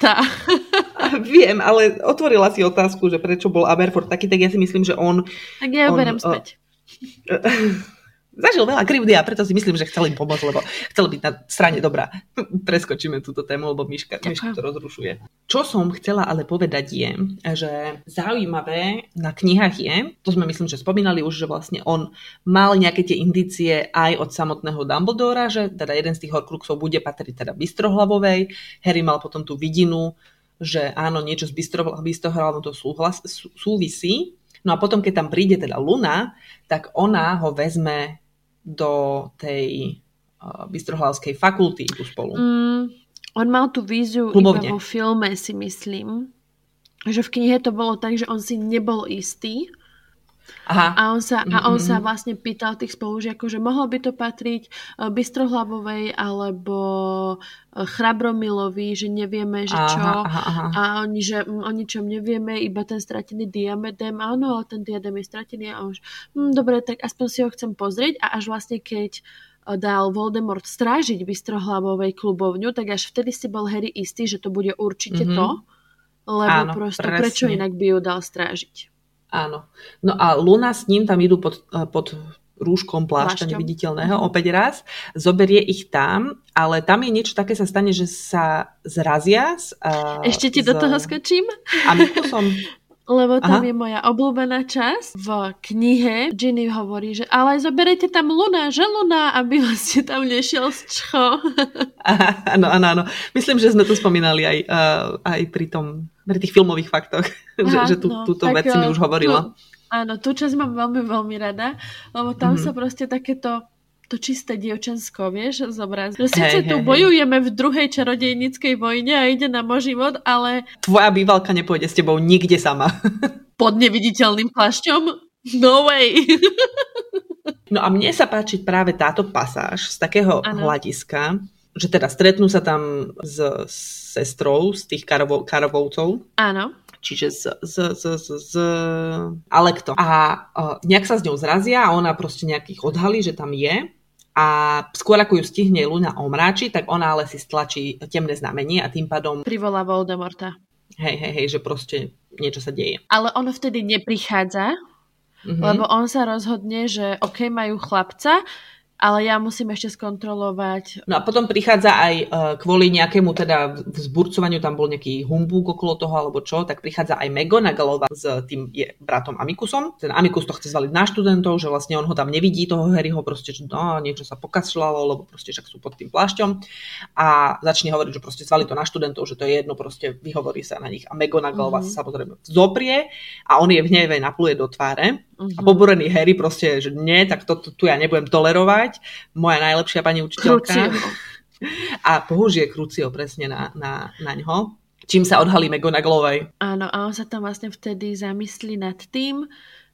S1: viem, ale otvorila si otázku, že prečo bol Aberfort taký, tak ja si myslím, že on...
S2: Tak ja on, berem späť.
S1: Zažil veľa krivdy a preto si myslím, že chcel im pomôcť, lebo chcel byť na strane dobrá. Preskočíme túto tému, lebo Miška, Miška to rozrušuje. Čo som chcela ale povedať je, že zaujímavé na knihách je, to sme myslím, že spomínali už, že vlastne on mal nejaké tie indície aj od samotného Dumbledora, že teda jeden z tých horcruxov bude patriť teda Bystrohlavovej. Harry mal potom tú vidinu, že áno, niečo s Bystrohlavou to súhlas, súvisí, No a potom, keď tam príde teda Luna, tak ona ho vezme do tej uh, Bystrohlavskej fakulty tu spolu. Mm,
S2: on mal tú víziu Klubovne. iba vo filme, si myslím. že v knihe to bolo tak, že on si nebol istý,
S1: Aha.
S2: A on sa, a on sa vlastne pýtal tých spolužiakov, že mohlo by to patriť eh, Bystrohlavovej alebo eh, Chrabromilovi, že nevieme, že čo.
S1: Aha, aha.
S2: A oni, že mm, o ničom nevieme, iba ten stratený diamedem. Áno, ale ten diadem je stratený. A on, že, hm, dobre, tak aspoň si ho chcem pozrieť. A až vlastne keď eh, dal Voldemort strážiť Bystrohlavovej klubovňu, tak až vtedy si bol Harry istý, že to bude určite
S1: Mhm.
S2: to. Lebo
S1: Áno,
S2: proste,
S1: presne.
S2: prečo inak by ju dal strážiť?
S1: Áno. No a Luna s ním tam idú pod, eh, pod rúškom plášťa
S2: Plášťom.
S1: neviditeľného opäť raz, zoberie ich tam, ale tam je niečo také sa stane, že sa zrazia s, uh,
S2: Ešte ti do toho skočím?
S1: Amikusom.
S2: Lebo tam
S1: Aha.
S2: je moja obľúbená časť. V knihe Ginny hovorí, že ale zoberete tam Luna, že Luna, aby vlastne tam nešiel z čcho.
S1: Áno, áno, áno. Myslím, že sme to spomínali aj, uh, aj pri, tom, pri tých filmových faktoch, že,
S2: Aha,
S1: že tú,
S2: no,
S1: túto
S2: tak,
S1: vec si mi už hovorila.
S2: tú- Áno, tú časť mám veľmi, veľmi rada, lebo tam
S1: Mhm.
S2: sa proste takéto to čisté dievčensko, vieš, zobraz. Že síce
S1: Hej,
S2: tu
S1: hej.
S2: bojujeme v druhej čarodejnickej vojne a ide nám o život, ale
S1: Tvoja bývalka nepôjde s tebou nikde sama.
S2: pod neviditeľným plášťom? No way!
S1: No a mne sa páči práve táto pasáž z takého
S2: Áno.
S1: hľadiska, že teda stretnú sa tam s sestrou z tých karovo, karovovcov,
S2: Áno.
S1: čiže z, z, z, z, z Alekto. A uh, nejak sa s ňou zrazia a ona proste nejakých odhalí, že tam je. A skôr ako ju stihne Luna omráči, tak ona ale si stlačí temné znamenie a tým pádom,
S2: Privolá Voldemorta.
S1: hej, hej, hej, že proste niečo sa deje.
S2: Ale on vtedy neprichádza,
S1: Mhm.
S2: Lebo on sa rozhodne, že OK, majú chlapca, ale ja musím ešte skontrolovať.
S1: No a potom prichádza aj uh, kvôli nejakému teda vzburcovaniu, tam bol nejaký humbúk okolo toho alebo čo, tak prichádza aj McGonagallová s tým je bratom Amikusom. Ten Amikus to chce zvaliť na študentov, že vlastne on ho tam nevidí, toho Harryho, proste, že no, niečo sa pokašľalo, lebo proste však sú pod tým plášťom. A začne hovoriť, že proste zvali to na študentov, že to je jedno, proste vyhovorí sa na nich. A McGonagallová
S2: Mhm.
S1: sa samozrejme zoprie a on je v hneve napluje do tváre. A
S2: Mhm.
S1: poborený Harry proste, že nie, tak to, to tu ja nebudem tolerovať. Moja najlepšia pani učiteľka.
S2: Crucio.
S1: A použije Crucio presne na, na, na ňo. Čím sa odhalí McGonagallovej.
S2: Áno, a on sa tam vlastne vtedy zamyslí nad tým,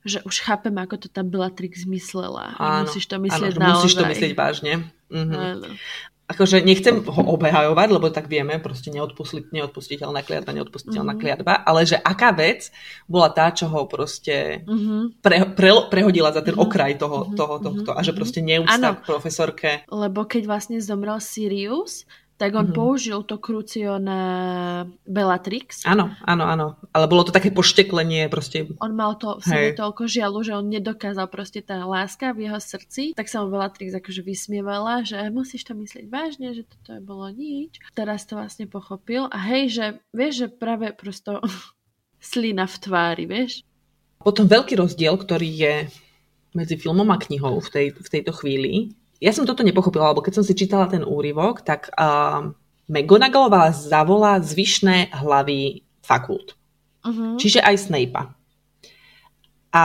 S2: že už chápem, ako to tá Bellatrix myslela.
S1: Áno,
S2: musíš to
S1: Áno,
S2: myslieť
S1: že
S2: naozaj.
S1: musíš to myslieť vážne. Mhm.
S2: Áno.
S1: Akože nechcem ho obhajovať, lebo tak vieme, proste neodpustiteľná neodpustiteľná kliatba, neodpustiteľná
S2: Mhm.
S1: kliatba, ale že aká vec bola tá, čo ho proste
S2: Mhm.
S1: pre, pre, prehodila za ten
S2: Mhm.
S1: okraj toho,
S2: Mhm.
S1: toho
S2: Mhm.
S1: tohto a že proste neúcta k profesorke.
S2: Lebo keď vlastne zomrel Sirius, tak on
S1: Mhm.
S2: použil to Crucio na Bellatrix.
S1: Áno, áno, áno. Ale bolo to také pošteklenie, proste
S2: On mal to v sebe toľko žialu, že on nedokázal proste tá láska v jeho srdci, tak sa mu Bellatrix akože vysmievala, že musíš to myslieť vážne, že toto bolo nič. Teraz to vlastne pochopil a hej, že vieš, že práve prosto slina v tvári, vieš?
S1: Potom veľký rozdiel, ktorý je medzi filmom a knihou v, tej, v tejto chvíli. Ja som toto nepochopila, lebo keď som si čítala ten úryvok, tak uh, McGonagallová zavolá zvyšné hlavy fakult.
S2: Uh-huh.
S1: Čiže aj Snape'a. A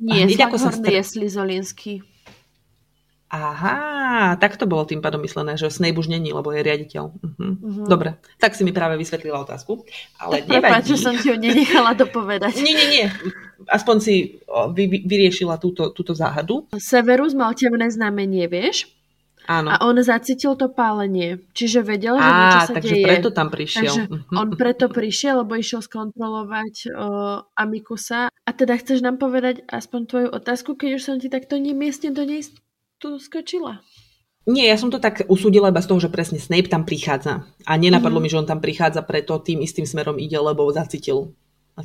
S2: Nie,
S1: hneď ako sa stre-
S2: je Slizolinsky.
S1: Aha, tak to bolo tým pádom myslené, že Snape už není, lebo je riaditeľ. Uh-huh.
S2: Mhm.
S1: Dobre, tak si mi práve vysvetlila otázku. Ale
S2: Prepáč,
S1: nevadí.
S2: že som ti ho nenechala dopovedať.
S1: Nie, nie, nie. Aspoň si vy, vy, vyriešila túto, túto záhadu.
S2: Severus mal temné znamenie, vieš?
S1: Áno.
S2: A on zacítil to pálenie. Čiže vedel, že
S1: Á,
S2: niečo sa
S1: takže
S2: deje.
S1: preto tam prišiel.
S2: Takže
S1: Mhm,
S2: on preto prišiel, lebo išiel skontrolovať uh, Amikusa. A teda chceš nám povedať aspoň tvoju otázku, keď už som ti takto nemiestne do nej tu skočila.
S1: Nie, ja som to tak usúdila iba z toho, že presne Snape tam prichádza. A nenapadlo
S2: Mhm.
S1: mi, že on tam prichádza preto tým istým smerom ide, lebo zacítil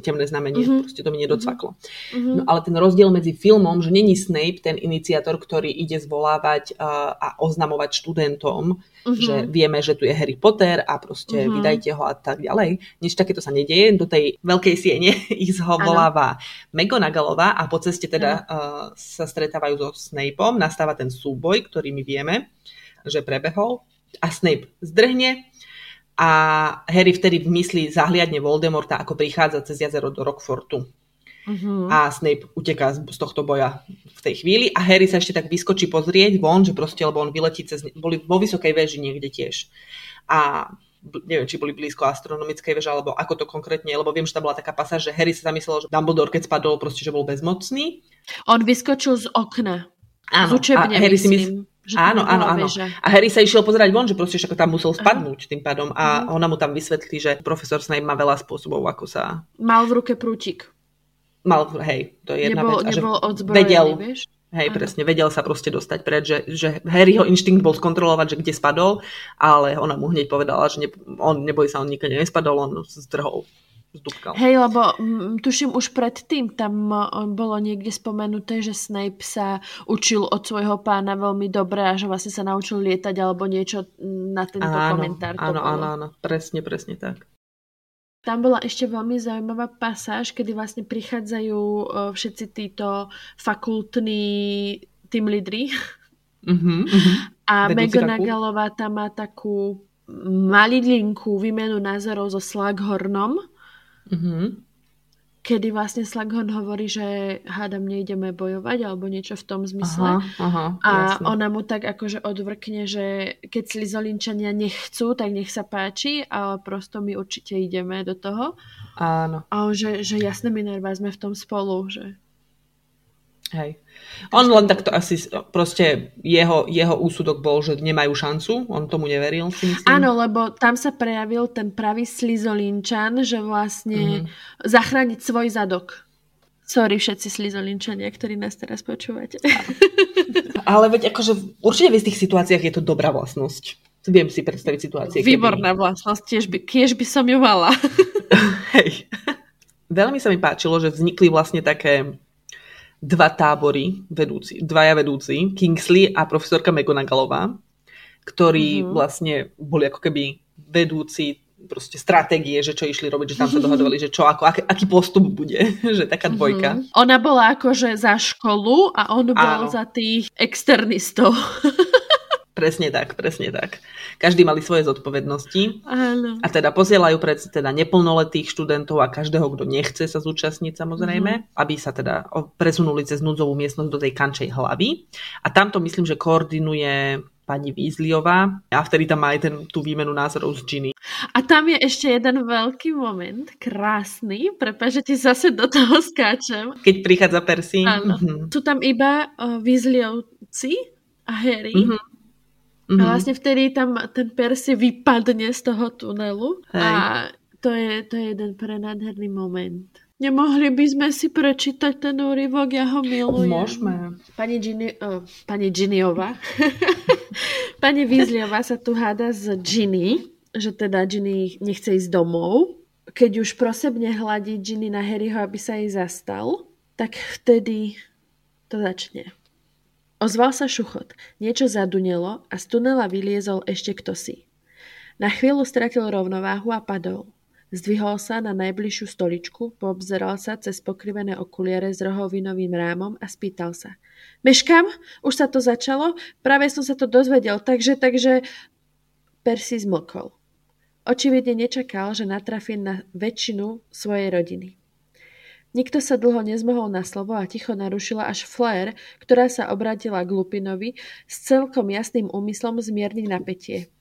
S1: temné znamenie.
S2: Mhm.
S1: Proste to mi nedocvaklo.
S2: Uh-huh.
S1: No ale ten rozdiel medzi filmom, že není Snape ten iniciátor, ktorý ide zvolávať uh, a oznamovať študentom,
S2: uh-huh.
S1: že vieme, že tu je Harry Potter a proste
S2: Mhm.
S1: vydajte ho a tak ďalej. Nič takéto sa nedieje. Do tej veľkej siene ich zhovoláva McGonagallová a po ceste teda uh, sa stretávajú so Snapeom. Nastáva ten súboj, ktorý my vieme, že prebehol. A Snape zdrhne a Harry vtedy v mysli zahliadne Voldemorta, ako prichádza cez jazero do Rockfortu.
S2: Uh-huh.
S1: A Snape uteká z, z tohto boja v tej chvíli a Harry sa ešte tak vyskočí pozrieť von, že proste, lebo on vyletí cez, boli vo vysokej väži niekde tiež. A neviem, či boli blízko astronomickej veže, alebo ako to konkrétne lebo viem, že tam bola taká pasáž, že Harry sa zamyslel, že Dumbledore, keď spadol, proste, že bol bezmocný.
S2: On vyskočil z okna. Áno, z učebne, a Harry myslím. si mysl...
S1: Že áno, áno, áno. A Harry sa išiel pozerať von, že proste ako tam musel spadnúť Aha. tým pádom a uh-huh. ona mu tam vysvetlí, že profesor Snape má veľa spôsobov, ako sa...
S2: Mal v ruke prútik.
S1: Mal, hej, to je jedna
S2: nebol,
S1: vec.
S2: A nebol že vedel, vieš?
S1: Hej, presne, vedel sa proste dostať preč, že, že Harryho inštinkt bol skontrolovať, že kde spadol, ale ona mu hneď povedala, že ne, on, neboj sa, on nikde nespadol, on zdrhol zdúbkal.
S2: Hej, lebo m, tuším už predtým tam bolo niekde spomenuté, že Snape sa učil od svojho pána veľmi dobre a že vlastne sa naučil lietať alebo niečo na tento áno, komentár.
S1: Áno, áno, áno, presne, presne tak.
S2: Tam bola ešte veľmi zaujímavá pasáž, kedy vlastne prichádzajú všetci títo fakultní tým lídry. Uh-huh, uh-huh. A McGonagallová tam má takú malilinku výmenu názorov so Slughornom Mm-hmm. Kedy vlastne Slughorn hovorí, že hádam nejdeme bojovať alebo niečo v tom zmysle. Aha, aha, a jasne. ona mu tak akože odvrkne, že keď Slizolinčania nechcú, tak nech sa páči, ale prosto my určite ideme do toho.
S1: Áno.
S2: A on, že, že jasne Minerva sme v tom spolu, že
S1: Hej. On len takto asi, proste jeho, jeho úsudok bol, že nemajú šancu, on tomu neveril, si myslím.
S2: Áno, lebo tam sa prejavil ten pravý slizolinčan, že vlastne mm-hmm. zachrániť svoj zadok. Sorry všetci slizolinčania, ktorí nás teraz počúvate.
S1: Ale veď akože určite v istých situáciách je to dobrá vlastnosť. Viem si predstaviť situácie.
S2: Výborná keby... vlastnosť, tiež by, tiež by som ju mala.
S1: Hej. Veľmi sa mi páčilo, že vznikli vlastne také dva tábory vedúci, dvaja vedúci, Kingsley a profesorka McGonagallová, ktorí mm-hmm. vlastne boli ako keby vedúci proste stratégie, že čo išli robiť, že tam sa dohadovali, že čo, ako, aký, aký postup bude, že taká dvojka.
S2: Mm-hmm. Ona bola akože za školu a on bol Áno. za tých externistov.
S1: Presne tak, presne tak. Každý mali svoje zodpovednosti.
S2: Áno.
S1: A teda posielajú pred teda neplnoletých študentov a každého, kto nechce sa zúčastniť samozrejme, mm-hmm. aby sa teda presunuli cez núdzovú miestnosť do tej kančej hlavy. A tamto myslím, že koordinuje pani Vízliová a vtedy tam má aj ten, tú výmenu názorov z Ginny.
S2: A tam je ešte jeden veľký moment, krásny, prepáč, že ti zase do toho skáčem.
S1: Keď prichádza Percy.
S2: Áno. Mm-hmm. Sú tam iba uh, Vízliovci a Harry. Mm-hmm Mm-hmm. A mhm. vlastne vtedy tam ten Percy vypadne z toho tunelu Hej. a to je, to je jeden prenádherný moment. Nemohli by sme si prečítať ten úryvok, ja ho milujem.
S1: Môžeme.
S2: Pani, Gini, oh, pani Giniová. pani Vízliová sa tu háda s Ginny, že teda Ginny nechce ísť domov. Keď už prosebne hladí Ginny na Harryho, aby sa jej zastal, tak vtedy to začne. Ozval sa šuchot, niečo zadunelo a z tunela vyliezol ešte kto si. Na chvíľu stratil rovnováhu a padol. Zdvihol sa na najbližšiu stoličku, poobzeral sa cez pokrivené okuliare s rohovinovým rámom a spýtal sa. Meškam? Už sa to začalo? Práve som sa to dozvedel, takže, takže... Percy zmlkol. Očividne nečakal, že natrafí na väčšinu svojej rodiny. Nikto sa dlho nezmohol na slovo a ticho narušila až Flair, ktorá sa obrátila k Lupinovi s celkom jasným úmyslom zmierniť napätie.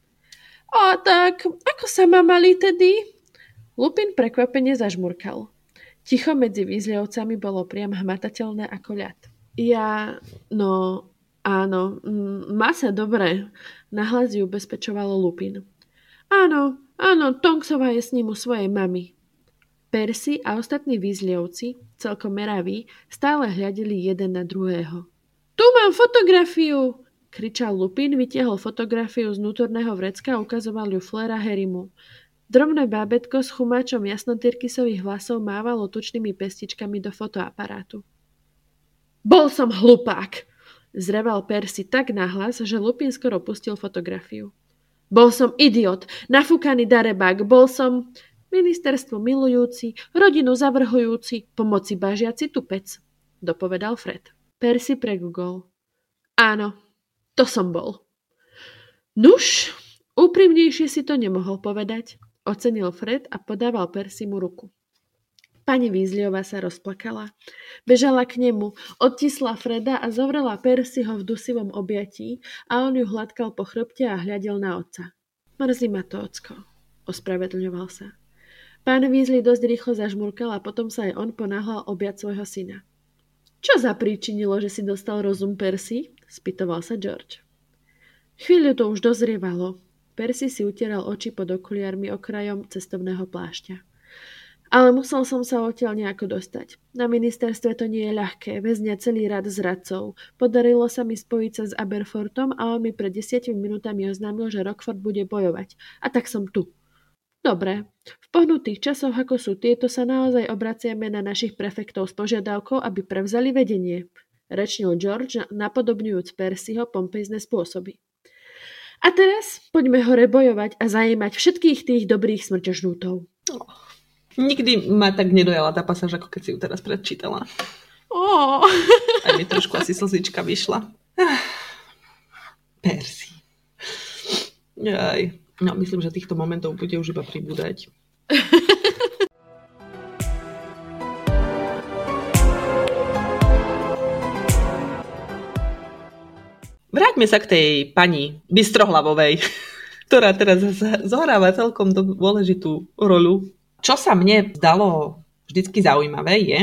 S2: A tak, ako sa ma mali tedy? Lupin prekvapene zažmurkal. Ticho medzi výzľovcami bolo priam hmatateľné ako ľad. Ja, no, áno, má sa dobre, nahlas ju bezpečovalo Lupin. Áno, áno, Tonksová je s ním u svojej mamy. Percy a ostatní výzliovci, celkom meraví, stále hľadeli jeden na druhého. Tu mám fotografiu! kričal Lupin, vytiahol fotografiu z vnútorného vrecka a ukazoval ju Flera Harrymu. Drobné bábetko s chumáčom jasnotyrkysových hlasov mávalo tučnými pestičkami do fotoaparátu. Bol som hlupák! Zreval Percy tak nahlas, že Lupin skoro pustil fotografiu. Bol som idiot, nafúkaný darebák, bol som... Ministerstvo milujúci, rodinu zavrhujúci, pomoci bažiaci tupec, dopovedal Fred. Percy pregugol. Áno, to som bol. Nuž, úprimnejšie si to nemohol povedať, ocenil Fred a podával Percy mu ruku. Pani Vízliová sa rozplakala. Bežala k nemu, odtisla Freda a zovrela Percyho v dusivom objatí a on ju hladkal po chrbte a hľadel na otca. Mrzí ma to, ocko. ospravedlňoval sa. Pán Weasley dosť rýchlo zažmurkal a potom sa aj on ponáhľal objať svojho syna. Čo zapríčinilo, že si dostal rozum Percy? spýtoval sa George. Chvíľu to už dozrievalo. Percy si utieral oči pod okuliarmi okrajom cestovného plášťa. Ale musel som sa odtiaľ nejako dostať. Na ministerstve to nie je ľahké, väzňa celý rad zradcov. Podarilo sa mi spojiť sa s Aberfortom a on mi pred desiatimi minútami oznámil, že Rockford bude bojovať. A tak som tu. Dobre, v pohnutých časoch ako sú tieto sa naozaj obraciame na našich prefektov s požiadavkou, aby prevzali vedenie. Rečnil George, napodobňujúc Percyho pompezné spôsoby. A teraz poďme hore bojovať a zajímať všetkých tých dobrých smrťožnútov. Oh.
S1: Nikdy ma tak nedojala tá pasáž, ako keď si ju teraz predčítala.
S2: Oh.
S1: Aj mi trošku asi slzička vyšla. Persi. Aj. No, myslím, že týchto momentov bude už iba pribúdať. Vráťme sa k tej pani Bystrohlavovej, ktorá teraz zohráva celkom dôležitú rolu čo sa mne zdalo vždycky zaujímavé je,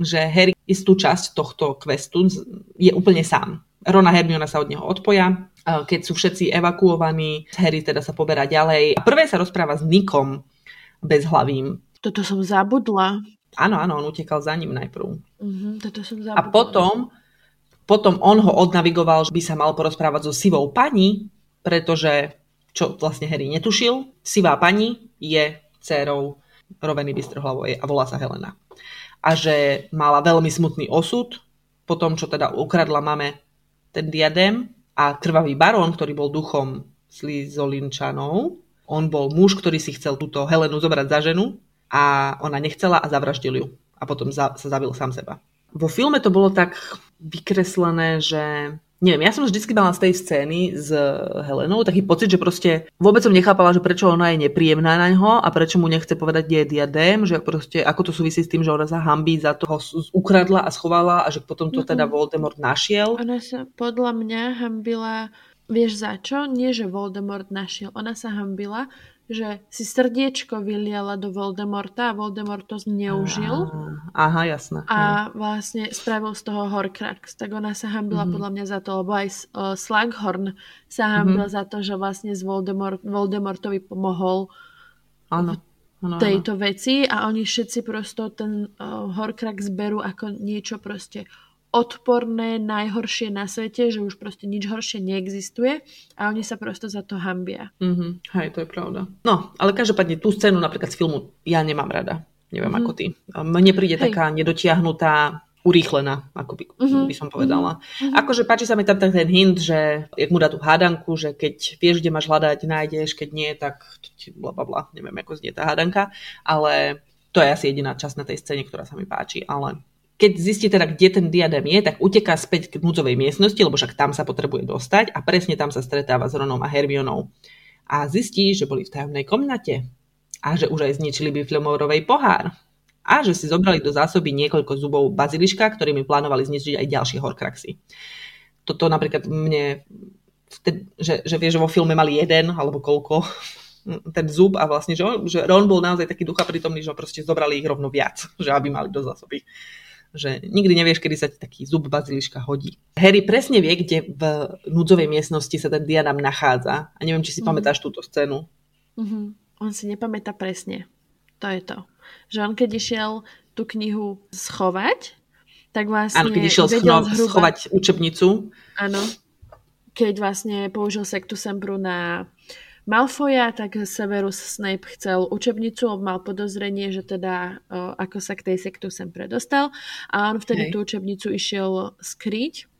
S1: že Harry istú časť tohto questu je úplne sám. Rona Hermiona sa od neho odpoja, keď sú všetci evakuovaní, Harry teda sa poberá ďalej. A prvé sa rozpráva s Nikom bezhlavým.
S2: Toto som zabudla.
S1: Áno, áno, on utekal za ním najprv.
S2: Uh-huh, toto som zabudla.
S1: A potom, potom on ho odnavigoval, že by sa mal porozprávať so sivou pani, pretože, čo vlastne Harry netušil, sivá pani je dcerou Roveny Bystrohlavovej a volá sa Helena. A že mala veľmi smutný osud po tom, čo teda ukradla mame ten diadem a krvavý barón, ktorý bol duchom Slizolinčanov, on bol muž, ktorý si chcel túto Helenu zobrať za ženu a ona nechcela a zavraždil ju. A potom za, sa zabil sám seba. Vo filme to bolo tak vykreslené, že neviem, ja som vždy mala z tej scény s Helenou taký pocit, že proste vôbec som nechápala, že prečo ona je nepríjemná na ňo a prečo mu nechce povedať, kde je diadém, že proste ako to súvisí s tým, že ona sa hambí za toho ukradla a schovala a že potom to teda Voldemort našiel.
S2: Ona sa podľa mňa hambila, vieš za čo? Nie, že Voldemort našiel. Ona sa hambila, že si srdiečko vyliala do Voldemorta a Voldemort to zneužil.
S1: Aha, jasné.
S2: A vlastne spravil z toho Horcrux. Tak ona sa hambila mm-hmm. podľa mňa za to, lebo aj uh, Slughorn sa hambil mm-hmm. za to, že vlastne z Voldemort, Voldemortovi pomohol
S1: Áno. Ano,
S2: tejto ano. veci a oni všetci prosto ten uh, Horcrux berú ako niečo proste odporné, najhoršie na svete, že už proste nič horšie neexistuje a oni sa prosto za to hambia.
S1: Mm-hmm. Hej, to je pravda. No, ale každopádne tú scénu napríklad z filmu ja nemám rada. Neviem mm-hmm. ako ty. Mne príde Hej. taká nedotiahnutá urýchlená, ako by, mm-hmm. by som povedala. Mm-hmm. Akože páči sa mi tam ten hint, že jak mu dá tú hádanku, že keď vieš, kde máš hľadať, nájdeš, keď nie, tak bla bla bla, neviem, ako znie tá hádanka, ale to je asi jediná časť na tej scéne, ktorá sa mi páči, ale keď zistí teda, kde ten diadem je, tak uteká späť k núdzovej miestnosti, lebo však tam sa potrebuje dostať a presne tam sa stretáva s Ronom a Hermionou. A zistí, že boli v tajomnej komnate a že už aj zničili by filmorovej pohár a že si zobrali do zásoby niekoľko zubov baziliška, ktorými plánovali zničiť aj ďalšie horkraxy. Toto napríklad mne, že, že vie, že vo filme mali jeden alebo koľko ten zub a vlastne, že, on, že Ron bol naozaj taký ducha prítomný, že proste zobrali ich rovno viac, že aby mali do zásoby že nikdy nevieš, kedy sa ti taký zub baziliška hodí. Harry presne vie, kde v núdzovej miestnosti sa ten diadam nachádza. A neviem, či si mm-hmm. pamätáš túto scénu.
S2: Mm-hmm. On si nepamätá presne. To je to. Že on keď išiel tú knihu schovať, tak vlastne...
S1: Áno, keď išiel schno- zhruba... schovať učebnicu.
S2: Áno. Keď vlastne použil sektu Sempru na Malfoja, tak Severus Snape chcel učebnicu, mal podozrenie, že teda ako sa k tej sektu sem predostal a on vtedy Hej. tú učebnicu išiel skryť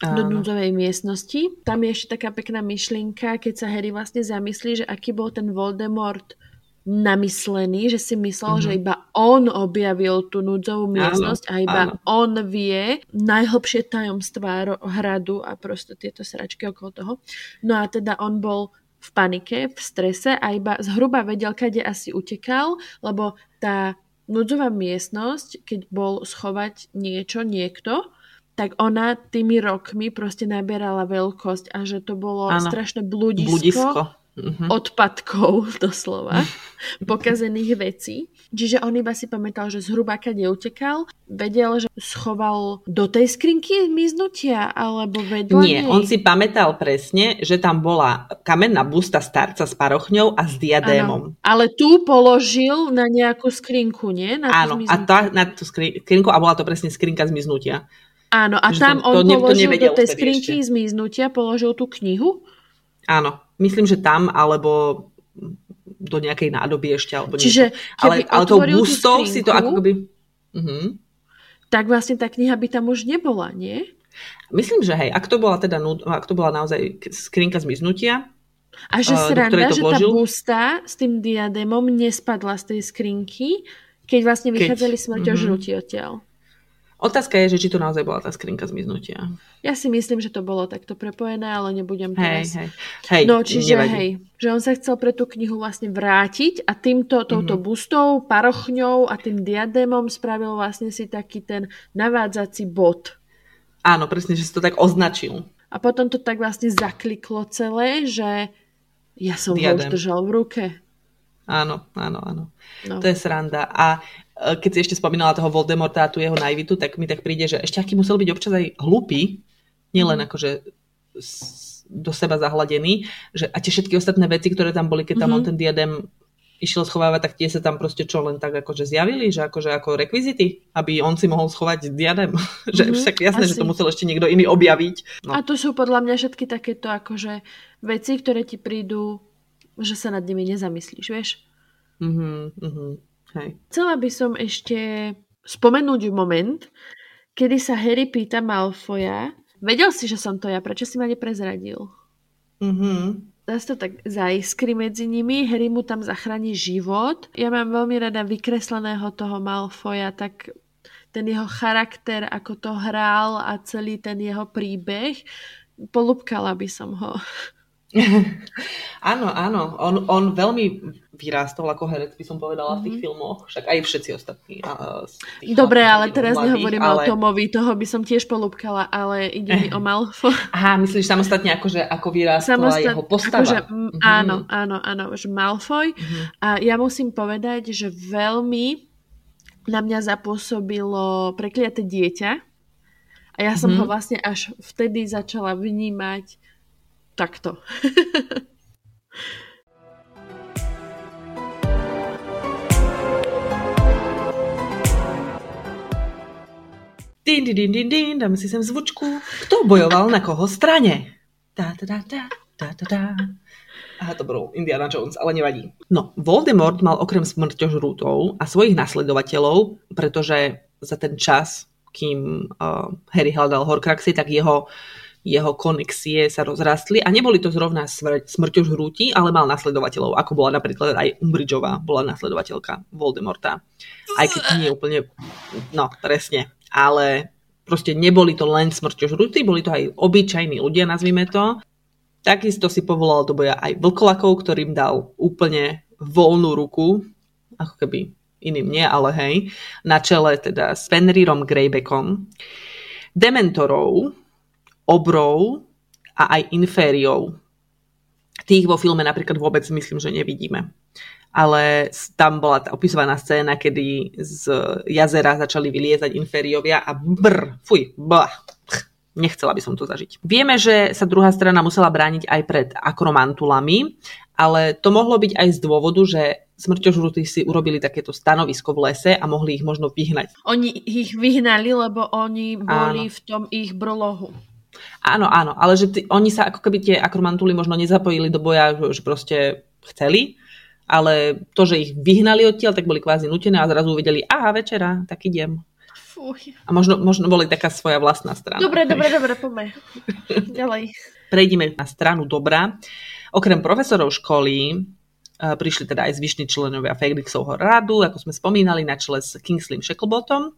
S2: do núdzovej miestnosti. Tam je ešte taká pekná myšlienka, keď sa Harry vlastne zamyslí, že aký bol ten Voldemort namyslený, že si myslel, mm-hmm. že iba on objavil tú núdzovú miestnosť áno, a iba áno. on vie najhlbšie tajomstvá hradu a proste tieto sračky okolo toho. No a teda on bol v panike, v strese a iba zhruba vedel, kade asi utekal, lebo tá núdzová miestnosť, keď bol schovať niečo, niekto, tak ona tými rokmi proste naberala veľkosť a že to bolo ano. strašné bludisko. bludisko. Mm-hmm. odpadkov doslova, pokazených vecí. Čiže on iba si pamätal, že zhruba kade utekal, vedel, že schoval do tej skrinky miznutia, alebo vedľa
S1: Nie,
S2: nej.
S1: on si pamätal presne, že tam bola kamenná busta starca s parochňou a s diadémom.
S2: Ano. Ale tu položil na nejakú skrinku, nie? Na
S1: Áno, a tá, na tú skrinku, a bola to presne skrinka zmiznutia.
S2: Áno, a tam to, on to, položil to do tej skrinky ešte. zmiznutia, položil tú knihu?
S1: Áno, myslím, že tam, alebo do nejakej nádoby ešte. Alebo Čiže ale, ale tou bustou si to ako keby... Uh-huh.
S2: Tak vlastne tá kniha by tam už nebola, nie?
S1: Myslím, že hej, ak to bola teda ak to bola naozaj skrinka zmiznutia,
S2: a že uh, sranda, že tá busta s tým diadémom nespadla z tej skrinky, keď vlastne vychádzali smrťou mm-hmm. žrutí odtiaľ.
S1: Otázka je, že či to naozaj bola tá skrinka zmiznutia.
S2: Ja si myslím, že to bolo takto prepojené, ale nebudem
S1: teraz. Hej, hej. hej
S2: no, čiže nevadí. hej, že on sa chcel pre tú knihu vlastne vrátiť a týmto, touto mm-hmm. bustou, parochňou a tým diadémom spravil vlastne si taký ten navádzací bod.
S1: Áno, presne, že si to tak označil.
S2: A potom to tak vlastne zakliklo celé, že ja som Diadem. ho už držal v ruke.
S1: Áno, áno, áno. No. To je sranda. A keď si ešte spomínala toho Voldemorta a tú jeho naivitu, tak mi tak príde, že ešte aký musel byť občas aj hlupý, nielen mm. akože do seba zahladený, že a tie všetky ostatné veci, ktoré tam boli, keď tam mm-hmm. on ten diadem išiel schovávať, tak tie sa tam proste čo len tak akože zjavili, že akože ako rekvizity, aby on si mohol schovať diadem. že mm-hmm, však jasné, Asi. že to musel ešte niekto iný objaviť.
S2: No. A to sú podľa mňa všetky takéto akože veci, ktoré ti prídu že sa nad nimi nezamyslíš, vieš?
S1: Mhm, mhm, hej.
S2: Chcela by som ešte spomenúť moment, kedy sa Harry pýta Malfoja, vedel si, že som to ja, prečo si ma neprezradil?
S1: Mhm.
S2: Zase to tak zaiskry medzi nimi, Harry mu tam zachráni život. Ja mám veľmi rada vykresleného toho Malfoja, tak ten jeho charakter, ako to hral a celý ten jeho príbeh, polúbkala by som ho.
S1: áno, áno. On, on veľmi vyrástol ako herec, by som povedala, mm-hmm. v tých mhm. filmoch. Však aj všetci ostatní. A,
S2: Dobre, ale teraz mladých, nehovorím ale... o Tomovi, toho by som tiež polúbkala, ale ide mi o Malfo.
S1: Aha, myslíš samostatne, akože, ako vyrástla Samostat... jeho postava. Akože,
S2: mm-hmm. Áno, áno, áno, že Malfoy. Mm-hmm. A ja musím povedať, že veľmi na mňa zapôsobilo prekliaté dieťa. A ja som mm-hmm. ho vlastne až vtedy začala vnímať takto.
S1: Din, din, din, din, din, dáme si sem zvučku. Kto bojoval na koho strane? Da, da, da, da, da, da, da. Aha, to bol Indiana Jones, ale nevadí. No, Voldemort mal okrem smrťožrútov a svojich nasledovateľov, pretože za ten čas, kým uh, Harry hľadal Horcruxy, tak jeho uh, jeho konexie sa rozrastli a neboli to zrovna smr- smrťožrúti, ale mal nasledovateľov, ako bola napríklad aj Umbridgeová, bola nasledovateľka Voldemorta. Aj keď nie úplne, no presne, ale proste neboli to len smrťožrúti, boli to aj obyčajní ľudia, nazvime to. Takisto si povolal do boja aj vlkolakov, ktorým dal úplne voľnú ruku, ako keby iným nie, ale hej, na čele teda s Fenrirom Greybackom. Dementorov, obrov a aj infériou. Tých vo filme napríklad vôbec myslím, že nevidíme. Ale tam bola tá opisovaná scéna, kedy z jazera začali vyliezať infériovia a brr, fuj, bah, nechcela by som to zažiť. Vieme, že sa druhá strana musela brániť aj pred akromantulami, ale to mohlo byť aj z dôvodu, že smrťožrutí si urobili takéto stanovisko v lese a mohli ich možno vyhnať.
S2: Oni ich vyhnali, lebo oni boli Áno. v tom ich brolohu.
S1: Áno, áno, ale že t- oni sa ako keby tie akromantuly možno nezapojili do boja, že proste chceli, ale to, že ich vyhnali odtiaľ, tak boli kvázi nutené a zrazu uvideli, aha, večera, tak idem.
S2: Fuj.
S1: A možno, možno boli taká svoja vlastná strana.
S2: Dobre, dobre, dobre, poďme. Ďalej.
S1: Prejdime na stranu dobra. Okrem profesorov školy eh, prišli teda aj zvyšní členovia Felixovho radu, ako sme spomínali, na čele s Kingsleym Shacklebotom.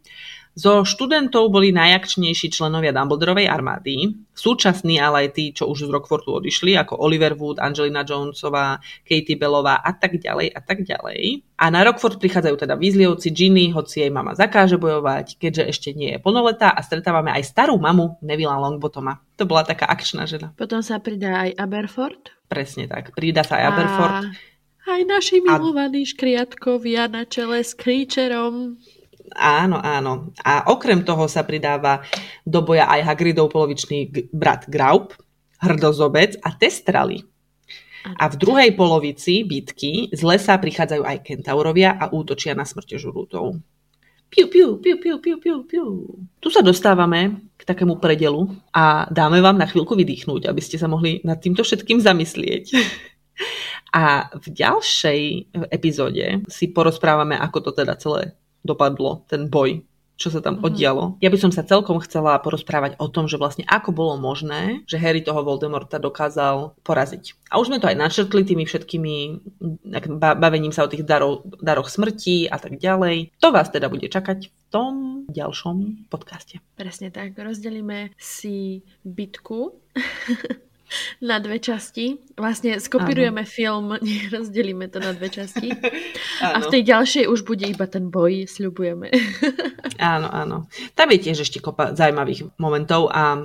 S1: Zo študentov boli najakčnejší členovia Dumbledorovej armády, súčasní ale aj tí, čo už z Rockfortu odišli, ako Oliver Wood, Angelina Jonesová, Katie Bellová a tak ďalej a tak ďalej. A na Rockford prichádzajú teda Weasleyovci Ginny, hoci jej mama zakáže bojovať, keďže ešte nie je plnoletá a stretávame aj starú mamu Nevilla Longbottoma. To bola taká akčná žena.
S2: Potom sa pridá aj Aberford.
S1: Presne tak. Pridá sa aj Aberford.
S2: Aj naši milovaní a... škriatkovia na čele s Creatureom.
S1: Áno, áno. A okrem toho sa pridáva do boja aj Hagridov polovičný brat Graup, hrdozobec a Testrali. A v druhej polovici bitky z lesa prichádzajú aj kentaurovia a útočia na smrtežurútov. Piu, piu, piu, piu, piu, piu, piu. Tu sa dostávame k takému predelu a dáme vám na chvíľku vydýchnuť, aby ste sa mohli nad týmto všetkým zamyslieť. A v ďalšej epizóde si porozprávame, ako to teda celé dopadlo, ten boj čo sa tam mm-hmm. oddialo. Ja by som sa celkom chcela porozprávať o tom, že vlastne ako bolo možné, že Harry toho Voldemorta dokázal poraziť. A už sme to aj načrtli tými všetkými bavením sa o tých darov, daroch smrti a tak ďalej. To vás teda bude čakať v tom ďalšom podcaste.
S2: Presne tak, rozdelíme si bitku na dve časti. Vlastne skopírujeme Áno. film, rozdelíme to na dve časti. A v tej ďalšej už bude iba ten boj, sľubujeme.
S1: Áno, áno. Tam je tiež ešte kopa zaujímavých momentov a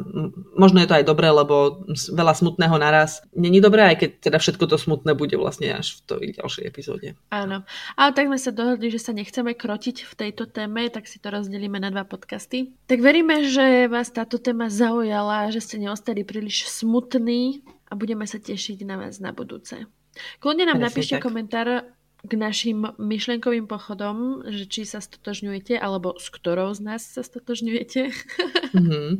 S1: možno je to aj dobré, lebo veľa smutného naraz. Není dobré, aj keď teda všetko to smutné bude vlastne až v tej ďalšej epizóde.
S2: Áno. Ale tak sme sa dohodli, že sa nechceme krotiť v tejto téme, tak si to rozdelíme na dva podcasty. Tak veríme, že vás táto téma zaujala, že ste neostali príliš smutní a budeme sa tešiť na vás na budúce. Kľudne nám Presne napíšte tak. komentár k našim myšlenkovým pochodom, že či sa stotožňujete, alebo s ktorou z nás sa stotožňujete. Mm-hmm.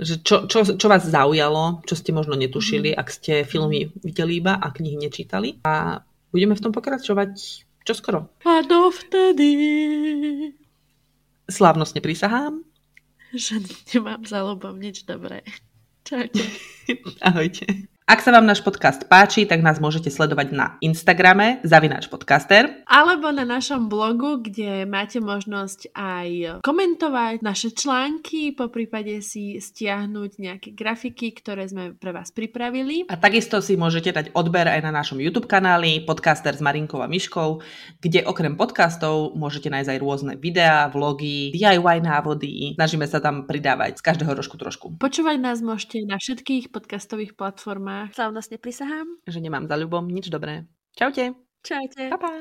S1: Že čo, čo, čo vás zaujalo, čo ste možno netušili, mm-hmm. ak ste filmy videli iba a knihy nečítali. A budeme v tom pokračovať čoskoro.
S2: A dovtedy...
S1: Slávnostne prisahám.
S2: Že nemám za lobom nič dobré. Čaute.
S1: Ahojte. Ak sa vám náš podcast páči, tak nás môžete sledovať na Instagrame zavináč podcaster.
S2: Alebo na našom blogu, kde máte možnosť aj komentovať naše články, po prípade si stiahnuť nejaké grafiky, ktoré sme pre vás pripravili.
S1: A takisto si môžete dať odber aj na našom YouTube kanáli Podcaster s Marinkou a Myškou, kde okrem podcastov môžete nájsť aj rôzne videá, vlogy, DIY návody. Snažíme sa tam pridávať z každého rožku trošku.
S2: Počúvať nás môžete na všetkých podcastových platformách a slávnostne prisahám,
S1: že nemám za ľubom nič dobré. Čaute.
S2: Čaute.
S1: Pa, pa.